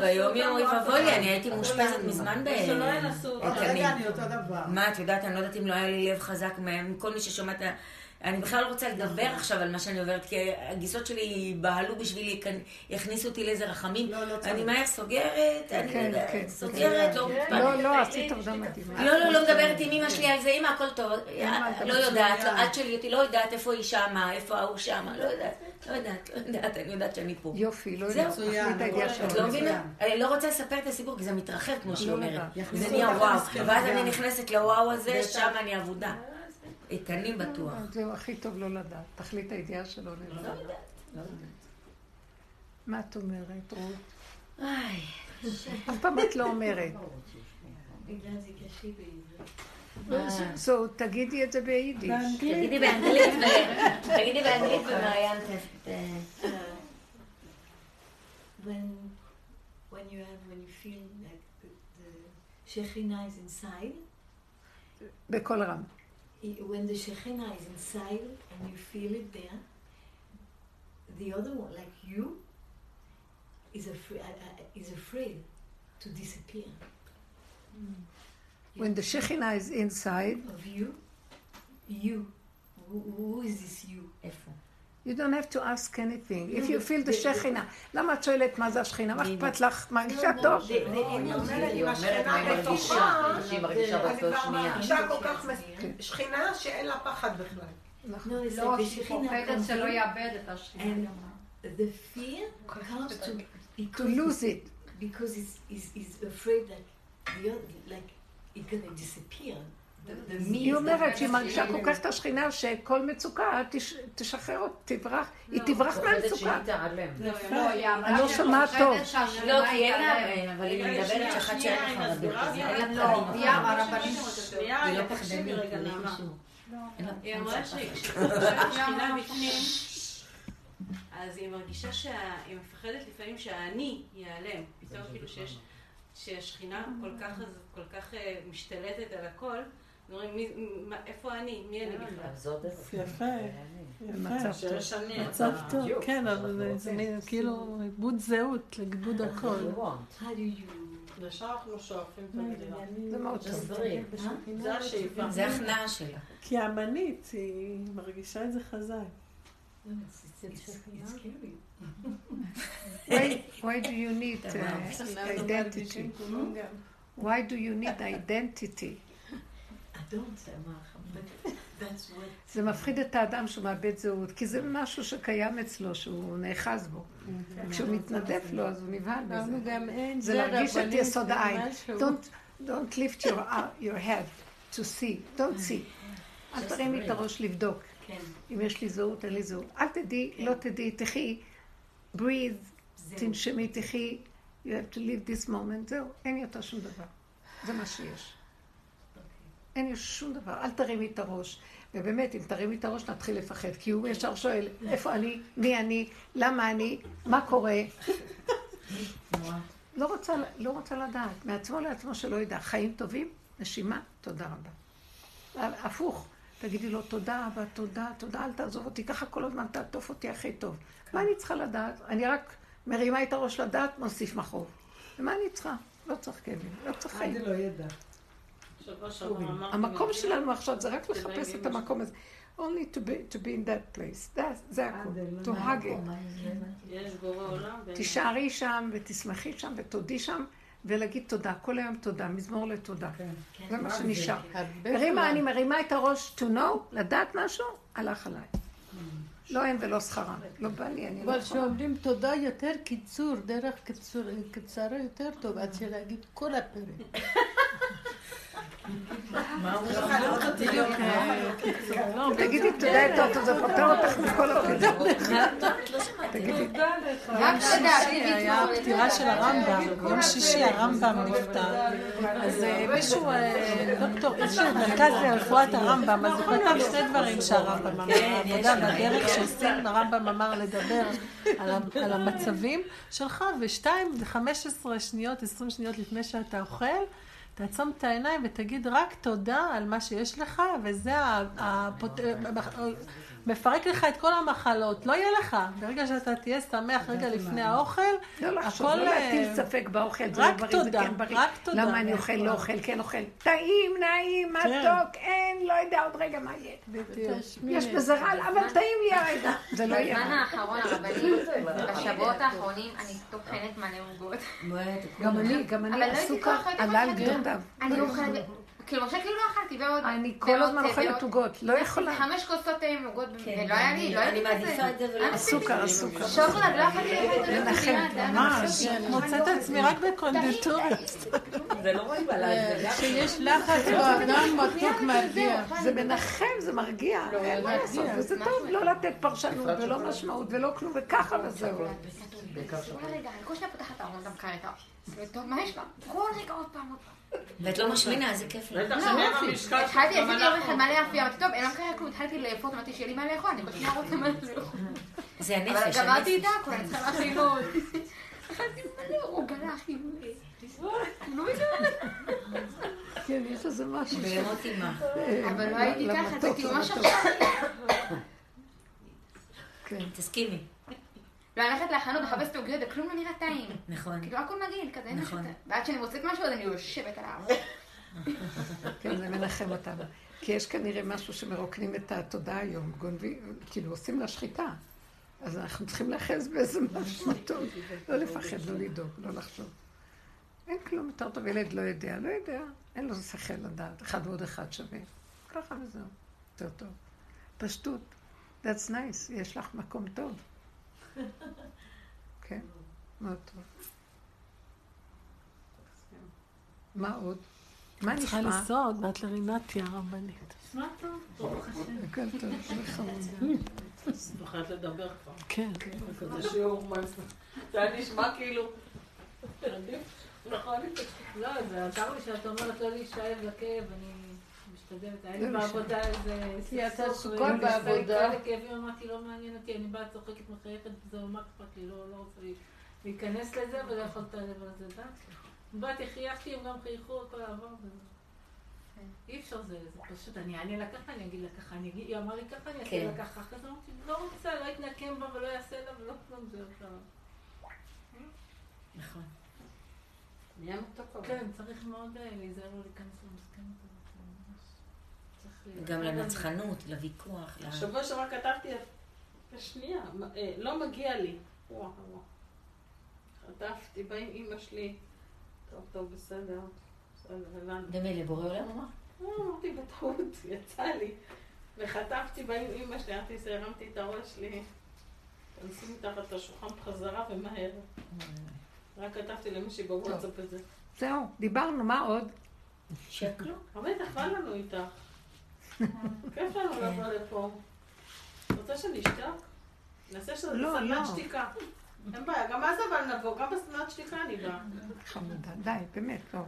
ביום יום אוי ואבוי לי. אני הייתי מאושפזת מזמן ב... ושלא ינסו רגע אני אותו דבר. מה, את יודעת, אני לא יודעת אם לא היה לי לב חזק מכל מי ששומע את ה... אני בכלל לא רוצה לדבר עכשיו על מה שאני עוברת, כי הגיסות שלי בהלו בשבילי, יכניסו אותי לאיזה רחמים. לא, לא צריך. אני מהר סוגרת, אני כן, יודעת, כן, סוגרת, לא לא, מתפלאת. לא, עשית עבודה מדהימה. לא, לא, לא מדברת עם אמא שלי על זה, אמא, הכל טוב. לא יודעת. לא, את שלי אותי, לא יודעת איפה היא שמה, איפה ההוא שמה, לא יודעת, לא יודעת, לא יודעת, אני יודעת שאני פה. יופי, לא זהו. יודעת. שלו. את לא. מבינה? אני לא רוצה לספר את הסיפור, כי זה מתרחב, כמו שהיא לא אומרת. יודעת. זה נהיה וואו. ואז. אני נכנסת לוואו הזה. שם אני אבודה. איתנים בטוח. זהו, הכי טוב לא לדעת. תחליט הידיעה שלו לא לדעת. לא יודעת. מה את אומרת, רות? איי, אף פעם את לא אומרת. בגלל זה קשה בעברית. זו, תגידי את זה ביידיש. תגידי באנגלית, תגידי באנגלית ומעיין ת- When, when you have, when you feel like the, the Shekhinah is inside, בקול רם. when the Shekhinah is inside and you feel it there, the other one, like you, is, afraid, uh, uh, is afraid to disappear. Mm. When the Shekhinah is inside of you, you, who, who is this you? Ephraim. You don't have to ask anything. If you feel the Shekhinah. למה את שואלת מה זה השכינה? מה אכפת לך? מרגישה טוב? היא אומרת מה היא מרגישה, מרגישה באותו שנייה. אישה כל כך שכינה שאין לה פחד בכלל. It's לא, comes שלא יאבד את השכינה. the fear comes to lose it. because it's afraid that the other, like it's gonna disappear. היא אומרת שהיא מרגישה. כל כך את השכינה שכל מצוקה תש- תשחרר אותה, תברח, היא תברח מהמצוקה. לא, היא אמרה אני לא שהיא שומעת טוב. שהשכינה לא, כי אין. לה, אבל היא מדברת שאחת שאין לא, פחדים. היא. שנייה, לא תקשיבי רגע, נעמה. אמרה לה פחד. שכשהשכינה בפנים, אז היא מרגישה שהיא מפחדת לפעמים שהאני ייעלם. פתאום כאילו שיש, שהשכינה כל כך, כל כך אה, משתלטת על הכל, איפה אני? מי אני בכלל? יפה, יפה. אני, מצב טוב, כן, אבל זה- מין כאילו איבוד זהות, הכל. אנחנו שואפים את המדינה. זה מאוד טוב. זה השאיפה. זה הכנעה שלה. כי האמנית, היא מרגישה את זה חזק. Why, why do you need uh, identity? Why do you need identity? זה מפחיד את האדם שהוא מאבד זהות, כי זה משהו שקיים אצלו, שהוא נאחז בו. כשהוא מתנדף לו, אז הוא נבהל מזה. זה להרגיש את יסוד העין. Don't, don't lift your, your head to see, don't see. אל תרימי את הראש לבדוק. כן. אם יש לי זהות, אין לי זהות. אל תדעי, לא תדעי, תחי, breathe. תנשמי, תחי, you have to live this moment, זהו, אין יותר שום דבר. זה מה שיש. אין לי שום דבר, אל תרימי את הראש. ובאמת, אם תרימי את הראש, נתחיל לפחד. כי הוא ישר שואל, איפה אני, מי אני, למה אני, מה קורה. לא רוצה, לא רוצה לדעת, מעצמו לעצמו שלא ידע. חיים טובים, נשימה, תודה רבה. הפוך, תגידי לו תודה, אבא, תודה, תודה, אל תעזוב אותי, ככה כל הזמן תעטוף אותי הכי טוב. מה אני צריכה לדעת? אני רק מרימה את הראש לדעת, מוסיף מכאוב. ומה אני צריכה? לא צריך כאבים, לא צריך חיים. אני לא ידע. המקום שלנו עכשיו זה רק לחפש את המקום הזה. only to be, to be in that place. That, זה הכול. to hug it. ואין- תישארי שם ותשמחי שם ותודי שם ולהגיד תודה. כל היום תודה, מזמור לתודה. זה מה שנשאר. רימה, אני מרימה את הראש to know, לדעת משהו, הלך עליי. לא הם ולא שכרם. לא בא לי, אני לא אבל יכולה. כשאומרים תודה יותר קיצור, דרך קיצור, קצרה יותר טוב, עד שלהגיד כל הפרק. תגידי תודה יותר, זה פותר אותך מכל הפרק. תגידי. יום שישי היה הפטירה של הרמב"ם, יום שישי הרמב"ם נפטר. אז אה, מישהו, אה, דוקטור, יש מרכז לרפואת הרמב"ם, אז הוא כתב שני דברים שהרמב"ם אמר, העבודה והדרך שעושים, הרמב"ם אמר לדבר על המצבים שלך, ושתיים, זה 15 שניות, 20 שניות לפני שאתה אוכל. תעצום את העיניים ותגיד רק תודה על מה שיש לך, וזה ה- הפוט... מפרק לך את כל המחלות. לא יהיה לך. ברגע שאתה תהיה שמח רגע לפני האוכל, לא לחשוב, הכל, לא להטיל אה, ספק באוכל, זה רק לא בריא, זה תודה, כן בריא. רק תודה. למה אני אוכל, לא אוכל, כן אוכל. טעים, נעים, כן. מתוק, אין, לא יודע עוד רגע מה יהיה. יש בזה רעל, אבל טעים לי הרגע. זה לא יהיה. בזמן האחרון הרבנים, בשבועות האחרונים, אני טוחנת מלא עוגות. גם אני, גם אבל אני, לא כוח, עלה על גדותיו. אני אוכלת, כאילו, משה כאילו לא אכלתי, ועוד... אני כל הזמן אוכלת. עוגות, לא יכולה. חמש כוסות עם עוגות, כן, ולא היה לי, לא היה לי אני מעדיפה את זה ולא-. הסוכר, הסוכר. שוקולד, לא את זה. לנחם, ממש, מוצאת את עצמי רק בקונדיטוריה. זה לא רואים עליי. כשיש לחץ באדם מתוק מרגיע. זה מנחם, זה מרגיע. אין מה לעשות, וזה טוב לא לתת פרשנות ולא משמעות ולא כלום, וככה וזהו. רגע, אני כל שניה פותחת את הארון למקרר את ה... טוב, מה יש לה? כל רגע עוד פעם, עוד פעם. ואת לא משמינה, איזה כיף לך. בטח עם המשקל שלך, התחלתי, עשיתי יום. אחד מלא יפי, אמרתי, טוב, אין למקרר כלום, התחלתי לאפות, אמרתי שיהיה לי מה לאכול, אני עוד שנייה רוצה מה לאכול. זה אבל הנפש, גמרתי את הנפש. הכל, אני צריכה להכין עוד. אכלתי מלא עוגה להכין. לא יודעת. כן, יש איזה משהו. בהמות אימה. אבל לא הייתי ככה, זה כאילו ממש. עכשיו. כן. תסכימי. ללכת לחנות לחפש את העוגיות, וכלום לא נראה טעים. נכון. כאילו הכל מגעיל, כזה אין נכון. ועד שאני מוצאת משהו, אז אני יושבת עליו. כן, זה מנחם אותנו. כי יש כנראה משהו שמרוקנים את התודעה היום, גונבים, כאילו עושים לה שחיטה. אז אנחנו צריכים להיאחז באיזה משהו טוב. לא לפחד, לא לדאוג, לא לחשוב. אין כלום יותר טוב, ילד לא יודע, לא יודע, אין לו שכל לדעת, אחד ועוד אחד שווה. ככה וזהו, יותר טוב. פשטות, that's nice, יש לך מקום טוב. כן, מאוד טוב. מה עוד? מה צריכה נשמע? לנסוע עוד מעט לרינתי הרבנית. נשמע טוב, ברוך השם. הכל טוב. פוחדת לדבר כבר. כן. כזה שיעור מה זה. זה היה נשמע כאילו... נכון? לא, זה עזר לי שאת אומרת לא להישאב לכאב, אני משתדלת. היה לי בעבודה איזה סכסוך, בעבודה. כאלה כאבים, אמרתי, לא מעניין אותי, אני באה צוחקת, מחייכת, וזהו, מה אכפת לי, לא לא רוצה להיכנס לזה, ולא יכולת לב על זה. באתי, חייכתי, הם גם חייכו, הכל עבר. וזה- אי אפשר זה, זה פשוט, אני אענה לה ככה, אני אגיד לה ככה, אני אגיד, היא אמרה לי ככה, אני אעשה כן. לה ככה, אחרי זה אמרתי, לא רוצה, לא אתנקם בה ולא אעשה לה ולא כלום, זהו, עכשיו. נכון. כן, צריך מאוד אה, להיזהר לא להיכנס למסכנות הזאת. זה ממש- צריך ל- גם לנצחנות, לוויכוח. ל- השבוע שעבר כתבתי, שנייה, אה, לא מגיע לי. וואו, וואו. חטפתי, עם אימא שלי. טוב, טוב, בסדר. בסדר, הבנתי. ומילא בורא עולם אמר? לא, אמרתי בטעות, יצא לי. וחטפתי באה עם אימא שלי, אמרתי, זה, הרמתי את הראש שלי. תנסי מתחת את השולחן בחזרה ומהר. רק כתבתי למישהי בוואטסאפ את זה. זהו, דיברנו, מה עוד? שקלו. באמת, בא לנו איתך. כיף לנו לבוא לפה. רוצה שנשתק? נעשה שזה לא, סדנת לא. שתיקה. אין בעיה, גם אז אבל נבוא, גם בסדנת שתיקה אני באה. חמודה, די, באמת, לא.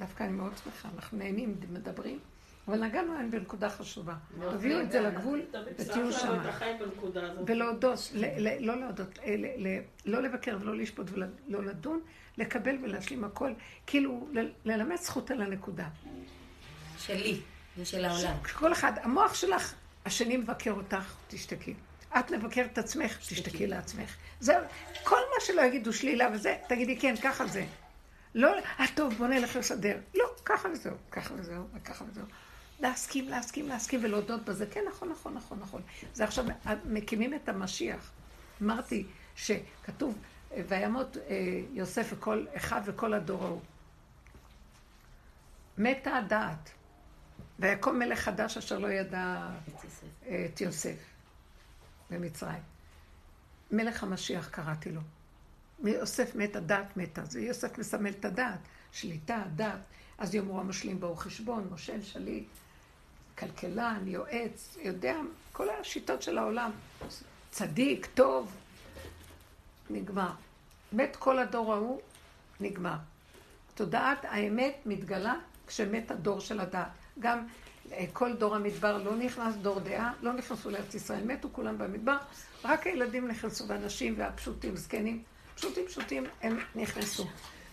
דווקא אני מאוד שמחה, אנחנו נהנים, מדברים, אבל נגענו היום בנקודה חשובה. תביאו את זה לגבול ותהיו שם. ולהודות, לא להודות, אה, לא לבקר ולא לשפוט ולא לדון, לקבל ולהשלים הכל, כאילו ל- ללמד זכות על הנקודה. שלי. זה של העולם. כל אחד, המוח שלך, השני מבקר אותך, תשתקי. את מבקרת את עצמך, תשתקי לעצמך. זה, כל מה שלא יגידו שלילה וזה, תגידי כן, ככה זה. לא, אה טוב, בוא נלך לסדר. לא, ככה וזהו, ככה וזהו, וככה וזהו. להסכים, להסכים, להסכים ולהודות בזה. כן, נכון, נכון, נכון, נכון. זה עכשיו, מקימים את המשיח. אמרתי שכתוב, וימות אה, יוסף וכל אחד וכל הדור ההוא. מתה הדעת. ויקום מלך חדש אשר לא ידע את יוסף במצרים. מלך המשיח קראתי לו. יוסף מת, הדעת מתה. זה יוסף מסמל את הדעת. שליטה, דעת. אז יאמרו המשלים באו חשבון, מושל שליט, כלכלן, יועץ, יודע, כל השיטות של העולם. צדיק, טוב, נגמר. מת כל הדור ההוא, נגמר. תודעת האמת מתגלה כשמת הדור של הדעת. גם אה, כל דור המדבר לא נכנס, דור דעה, לא נכנסו לארץ ישראל, מתו כולם במדבר, רק הילדים נכנסו, והנשים והפשוטים, זקנים, פשוטים פשוטים, הם נכנסו.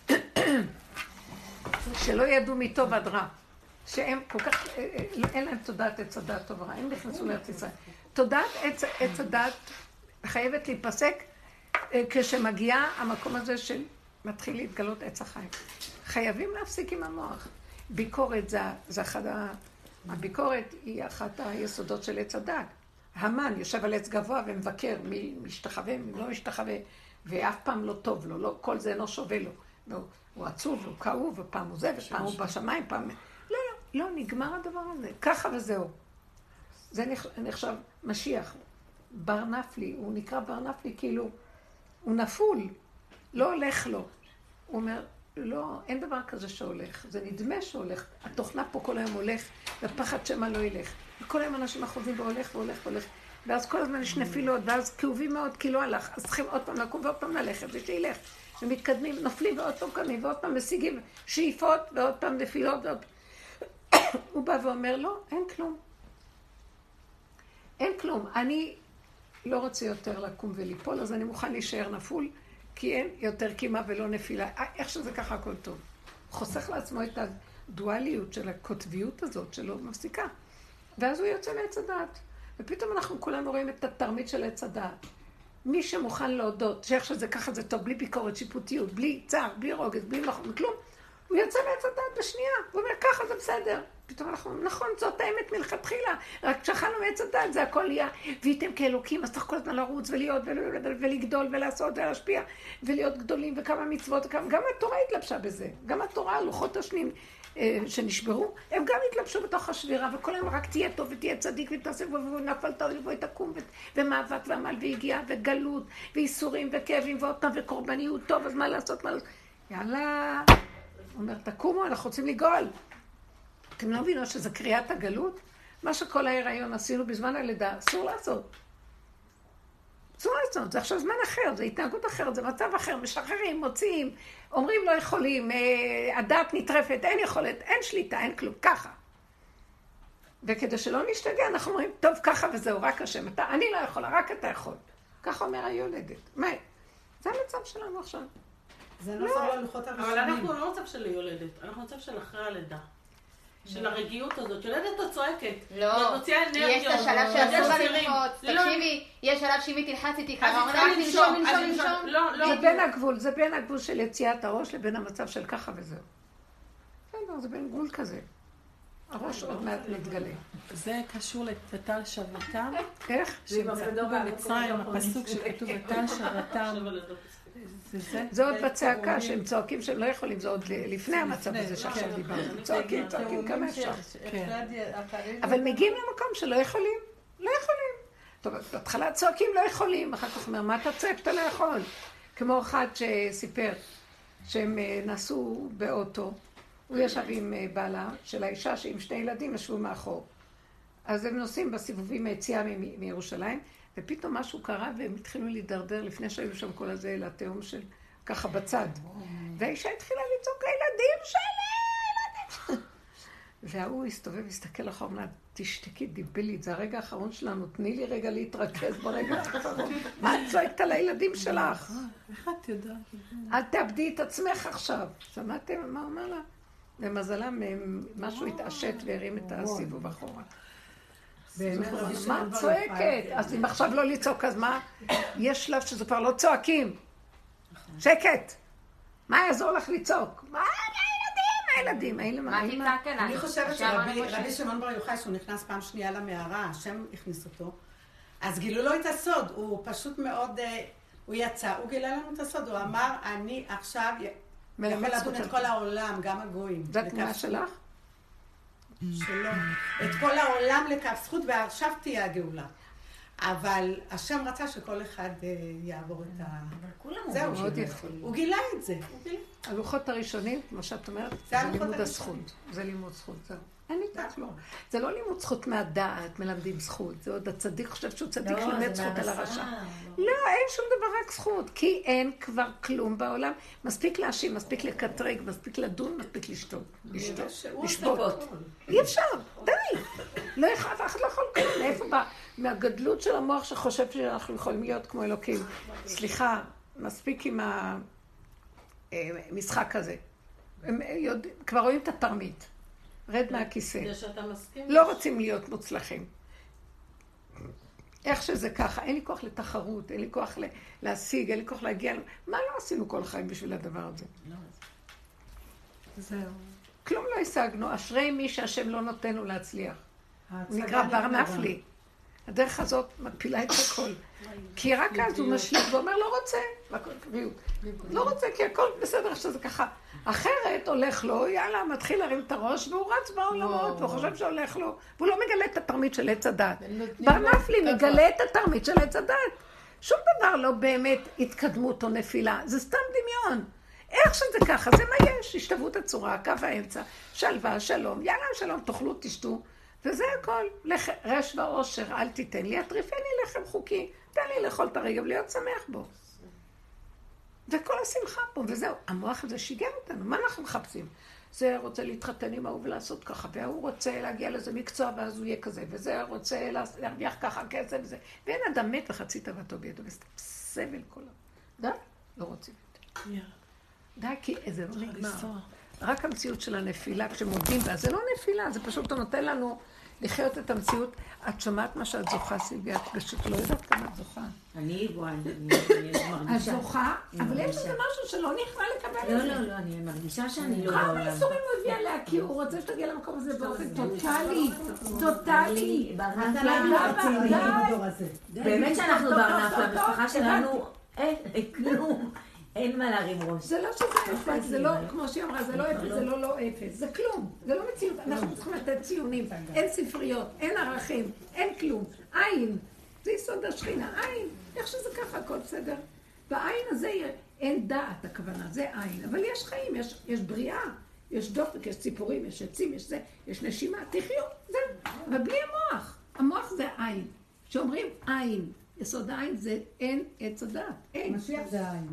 שלא ידעו מטוב עד רע, שהם כל כך, אה, אה, אין להם תודעת עץ הדעת טוב רע, הם נכנסו לארץ ישראל. תודעת עץ, הדעת חייבת להיפסק כשמגיעה המקום הזה של מתחיל להתגלות עץ החיים. חייבים להפסיק עם המוח. ביקורת זה, זה אחד ה... הביקורת היא אחת היסודות של עץ הדת. המן יושב על עץ גבוה ומבקר מי משתחווה, מי לא משתחווה, ואף פעם לא טוב לו, לא, כל זה אינו שווה לו. לא, הוא עצוב, הוא כאוב, ופעם הוא זה, ופעם הוא בשמיים, פעם... לא, לא, לא, נגמר הדבר הזה. ככה וזהו. זה נחשב משיח. בר נפלי, הוא נקרא בר נפלי כאילו, הוא נפול, לא הולך לו. הוא אומר, לא, אין דבר כזה שהולך. זה נדמה שהולך. התוכנה פה כל היום הולך, ופחד שמא לא ילך. וכל היום אנשים אחוזים והולך והולך והולך. ואז כל הזמן יש נפילות, ואז כאובים מאוד כי לא הלך. אז צריכים עוד פעם לקום ועוד פעם ללכת, ושילך. ומתקדמים, נופלים ועוד פעם קמים, ועוד פעם משיגים שאיפות, ועוד פעם נפילות, ועוד... הוא בא ואומר, לא, אין כלום. אין כלום. אני לא רוצה יותר לקום וליפול, אז אני מוכן להישאר נפול. כי אין יותר קימה ולא נפילה. אה, איך שזה ככה הכל טוב. חוסך לעצמו את הדואליות של הקוטביות הזאת שלא מפסיקה. ואז הוא יוצא מעץ הדעת. ופתאום אנחנו כולנו רואים את התרמית של עץ הדעת. מי שמוכן להודות שאיך שזה ככה זה טוב, בלי ביקורת, שיפוטיות, בלי צער, בלי רוגז, בלי נכון, כלום, הוא יוצא מעץ הדעת בשנייה. הוא אומר, ככה זה בסדר. פתאום אנחנו, נכון, זאת האמת מלכתחילה, רק כשאכלנו מעץ הדת זה הכל נהיה, והייתם כאלוקים, אז צריך כל הזמן לרוץ ולהיות ולגדול ולעשות ולהשפיע ולהיות גדולים וכמה מצוות, גם התורה התלבשה בזה, גם התורה, לוחות השנים אה, שנשברו, הם גם התלבשו בתוך השבירה, וכל היום רק תהיה טוב ותהיה צדיק ותעשה ונפלת ובואי תקום ומאבק ועמל והגיעה וגלות וייסורים וכאבים ועוד פעם וקורבניות, טוב, אז מה לעשות, מה לעשות? יאללה, אומר, תקומו, אנחנו רוצים לגאול. אתם לא מבינות שזה קריאת הגלות? מה שכל ההיריון עשינו בזמן הלידה, אסור לעשות. אסור לעשות, זה עכשיו זמן אחר, זה התנהגות אחרת, זה מצב אחר, משחררים, מוציאים, אומרים לא יכולים, אה, הדת נטרפת, אין יכולת, אין שליטה, אין כלום, ככה. וכדי שלא נשתגע, אנחנו אומרים, טוב, ככה וזהו, רק השם. אתה, אני לא יכולה, רק אתה יכול. ככה אומר היולדת. מה? זה המצב שלנו עכשיו. זה לא סבבה ללוחות הראשונים. אבל אנחנו לא מצב של יולדת, אנחנו מצב של אחרי הלידה. של הרגיעות הזאת, יולדת את צועקת. לא, יש את השלב שאסור לה ללחוץ, תקשיבי, יש שלב שאם היא תלחץ איתי ככה, אומרת רק לנשום, לנשום, לנשום. זה בין הגבול, זה בין הגבול של יציאת הראש לבין המצב של ככה וזהו. בסדר, זה בין גבול כזה. הראש עוד מעט מתגלה. זה קשור ל"ותל שבתם". איך? שמצאו במצרים, הפסוק שכתוב "ותל שבתם". זה עוד בצעקה שהם צועקים שהם לא יכולים, זה עוד לפני המצב הזה שעכשיו. דיברנו. צועקים, צועקים כמה אפשר. כן. אבל מגיעים למקום שלא יכולים, לא יכולים. טוב, בהתחלה צועקים לא יכולים, אחר כך אומר, מה אתה צועק אתה לא יכול? כמו אחד שסיפר שהם אה, נסעו באוטו, הוא ישב עם אה, בעלה של האישה שעם שני ילדים ישבו מאחור. אז הם נוסעים בסיבובים מהיציאה מירושלים, ופתאום משהו קרה והם התחילו להידרדר לפני שהיו שם כל הזה לתהום של ככה בצד. והאישה התחילה לצעוק, הילדים שלי, ילדים וההוא הסתובב, הסתכל אחר, אמר, תשתקי, דיבלית, זה הרגע האחרון שלנו, תני לי רגע להתרכז ברגע האחרון. מה את צועקת על הילדים שלך? איך את יודעת? אל תאבדי את עצמך עכשיו. שמעתם מה אומר לה? למזלם משהו התעשת והרים את הסיבוב אחורה. מה את צועקת? אז אם עכשיו לא לצעוק, אז מה? יש שלב שזה כבר לא צועקים. שקט. מה יעזור לך לצעוק? מה הילדים? הילדים? מה אליי? אני חושבת שרבי שמעון בר יוחאי, שהוא נכנס פעם שנייה למערה, השם הכניס אותו, אז גילו לו את הסוד. הוא פשוט מאוד, אה, הוא יצא, הוא גילה לנו את הסוד. הוא אמר, אני עכשיו יכול לדון את כל העולם, גם הגויים. זה התמונה שלך? שלא. את כל העולם לכף זכות, ועכשיו תהיה הגאולה. אבל השם רצה שכל אחד אה, יעבור את ה... אבל כולם זהו, מאוד יפה. הוא גילה את זה. הלוחות הראשונים, כמו שאת אומרת, זה לימוד. הזכות. זה לימוד זכות, זהו. אין איתך לא. זה לא לימוד זכות מהדעת, מלמדים זכות. זה עוד הצדיק חושב שהוא צדיק לא, שלומד זכות על הרשע. לא. לא, אין שום דבר, רק זכות. כי אין כבר כלום בעולם. מספיק להאשים, מספיק לקטרג, מספיק לדון, מספיק לשתות. הכל. אי אפשר, די. לא יכול, אף אחד לא יכול כלום. מאיפה בא? מהגדלות של המוח שחושב שאנחנו יכולים להיות כמו אלוקים. סליחה, מספיק עם המשחק הזה. הם יודעים, כבר רואים את התרמית. רד מהכיסא. כדי שאתה מסכים. לא רוצים להיות מוצלחים. איך שזה ככה, אין לי כוח לתחרות, אין לי כוח להשיג, אין לי כוח להגיע, מה לא עשינו כל חיים בשביל הדבר הזה? זהו. כלום לא השגנו, אשרי מי שהשם לא נותן לו להצליח. הוא נקרא בר נגמרה. נפלי. הדרך הזאת מפילה את הכל. כי רק אז הוא משליט ואומר, לא רוצה. והכל בריאות. לא רוצה, כי הכל בסדר שזה ככה. אחרת הולך לו, יאללה, מתחיל להרים את הראש, והוא רץ בעולמות, והוא חושב שהולך לו, והוא לא מגלה את התרמית של עץ הדת. בר נפלי מגלה את התרמית של עץ הדת. שום דבר לא באמת התקדמות או נפילה, זה סתם דמיון. איך שזה ככה, זה מה יש, השתוות הצורה, קו האמצע, שלווה, שלום, יאללה, שלום, תאכלו, תשתו, וזה הכל. לח... רש ועושר, אל תיתן לי, הטריפני לחם חוקי, תן לי לאכול את הרגע ולהיות שמח בו. זה כל השמחה פה, וזהו. המוח הזה שיגע אותנו, מה אנחנו מחפשים? זה רוצה להתחתן עם ההוא ולעשות ככה, וההוא רוצה להגיע לאיזה מקצוע ואז הוא יהיה כזה, וזה רוצה לה- להרוויח ככה כסף וזה. ואין אדם מת וחצי תאוותו בידו, וסתם סבל כל היום. די, לא רוצים יותר. די, כי זה לא נגמר. רק המציאות של הנפילה, כשמודים בה, זה לא נפילה, זה פשוט נותן לנו לחיות את המציאות. את שומעת מה שאת זוכה, סילביה? את פשוט לא יודעת כמה את זוכה. אני יבואן, אני אני את מרגישה. זוכה, אבל יש מרגישה. איזה משהו שלא נכנע לקבל לא, את זה. לא, לא, אני מרגישה שאני לא כמה. איסורים הוא הביא עליה, כי הוא רוצה שתגיע למקום הזה באופן טוטאלי, טוטאלי. די. די. באמת שאנחנו טוב, למשפחה שלנו אין אין כלום. אין מה להרים ראש. זה לא שזה אפס, זה לא, כמו שהיא אמרה, זה לא אפס, זה לא לא אפס, זה כלום, זה לא מציאות, אנחנו צריכים לתת ציונים, אין ספריות, אין ערכים, אין כלום, עין, זה יסוד השכינה, עין, איך שזה ככה, הכל בסדר. בעין הזה אין דעת הכוונה, זה עין, אבל יש חיים, יש, יש בריאה, יש דופק, יש ציפורים, יש עצים, יש זה, יש נשימה, תחיו, זהו, אבל בלי המוח, המוח זה עין, כשאומרים עין, יסוד העין זה אין עץ הדעת, אין. משיח זה העין.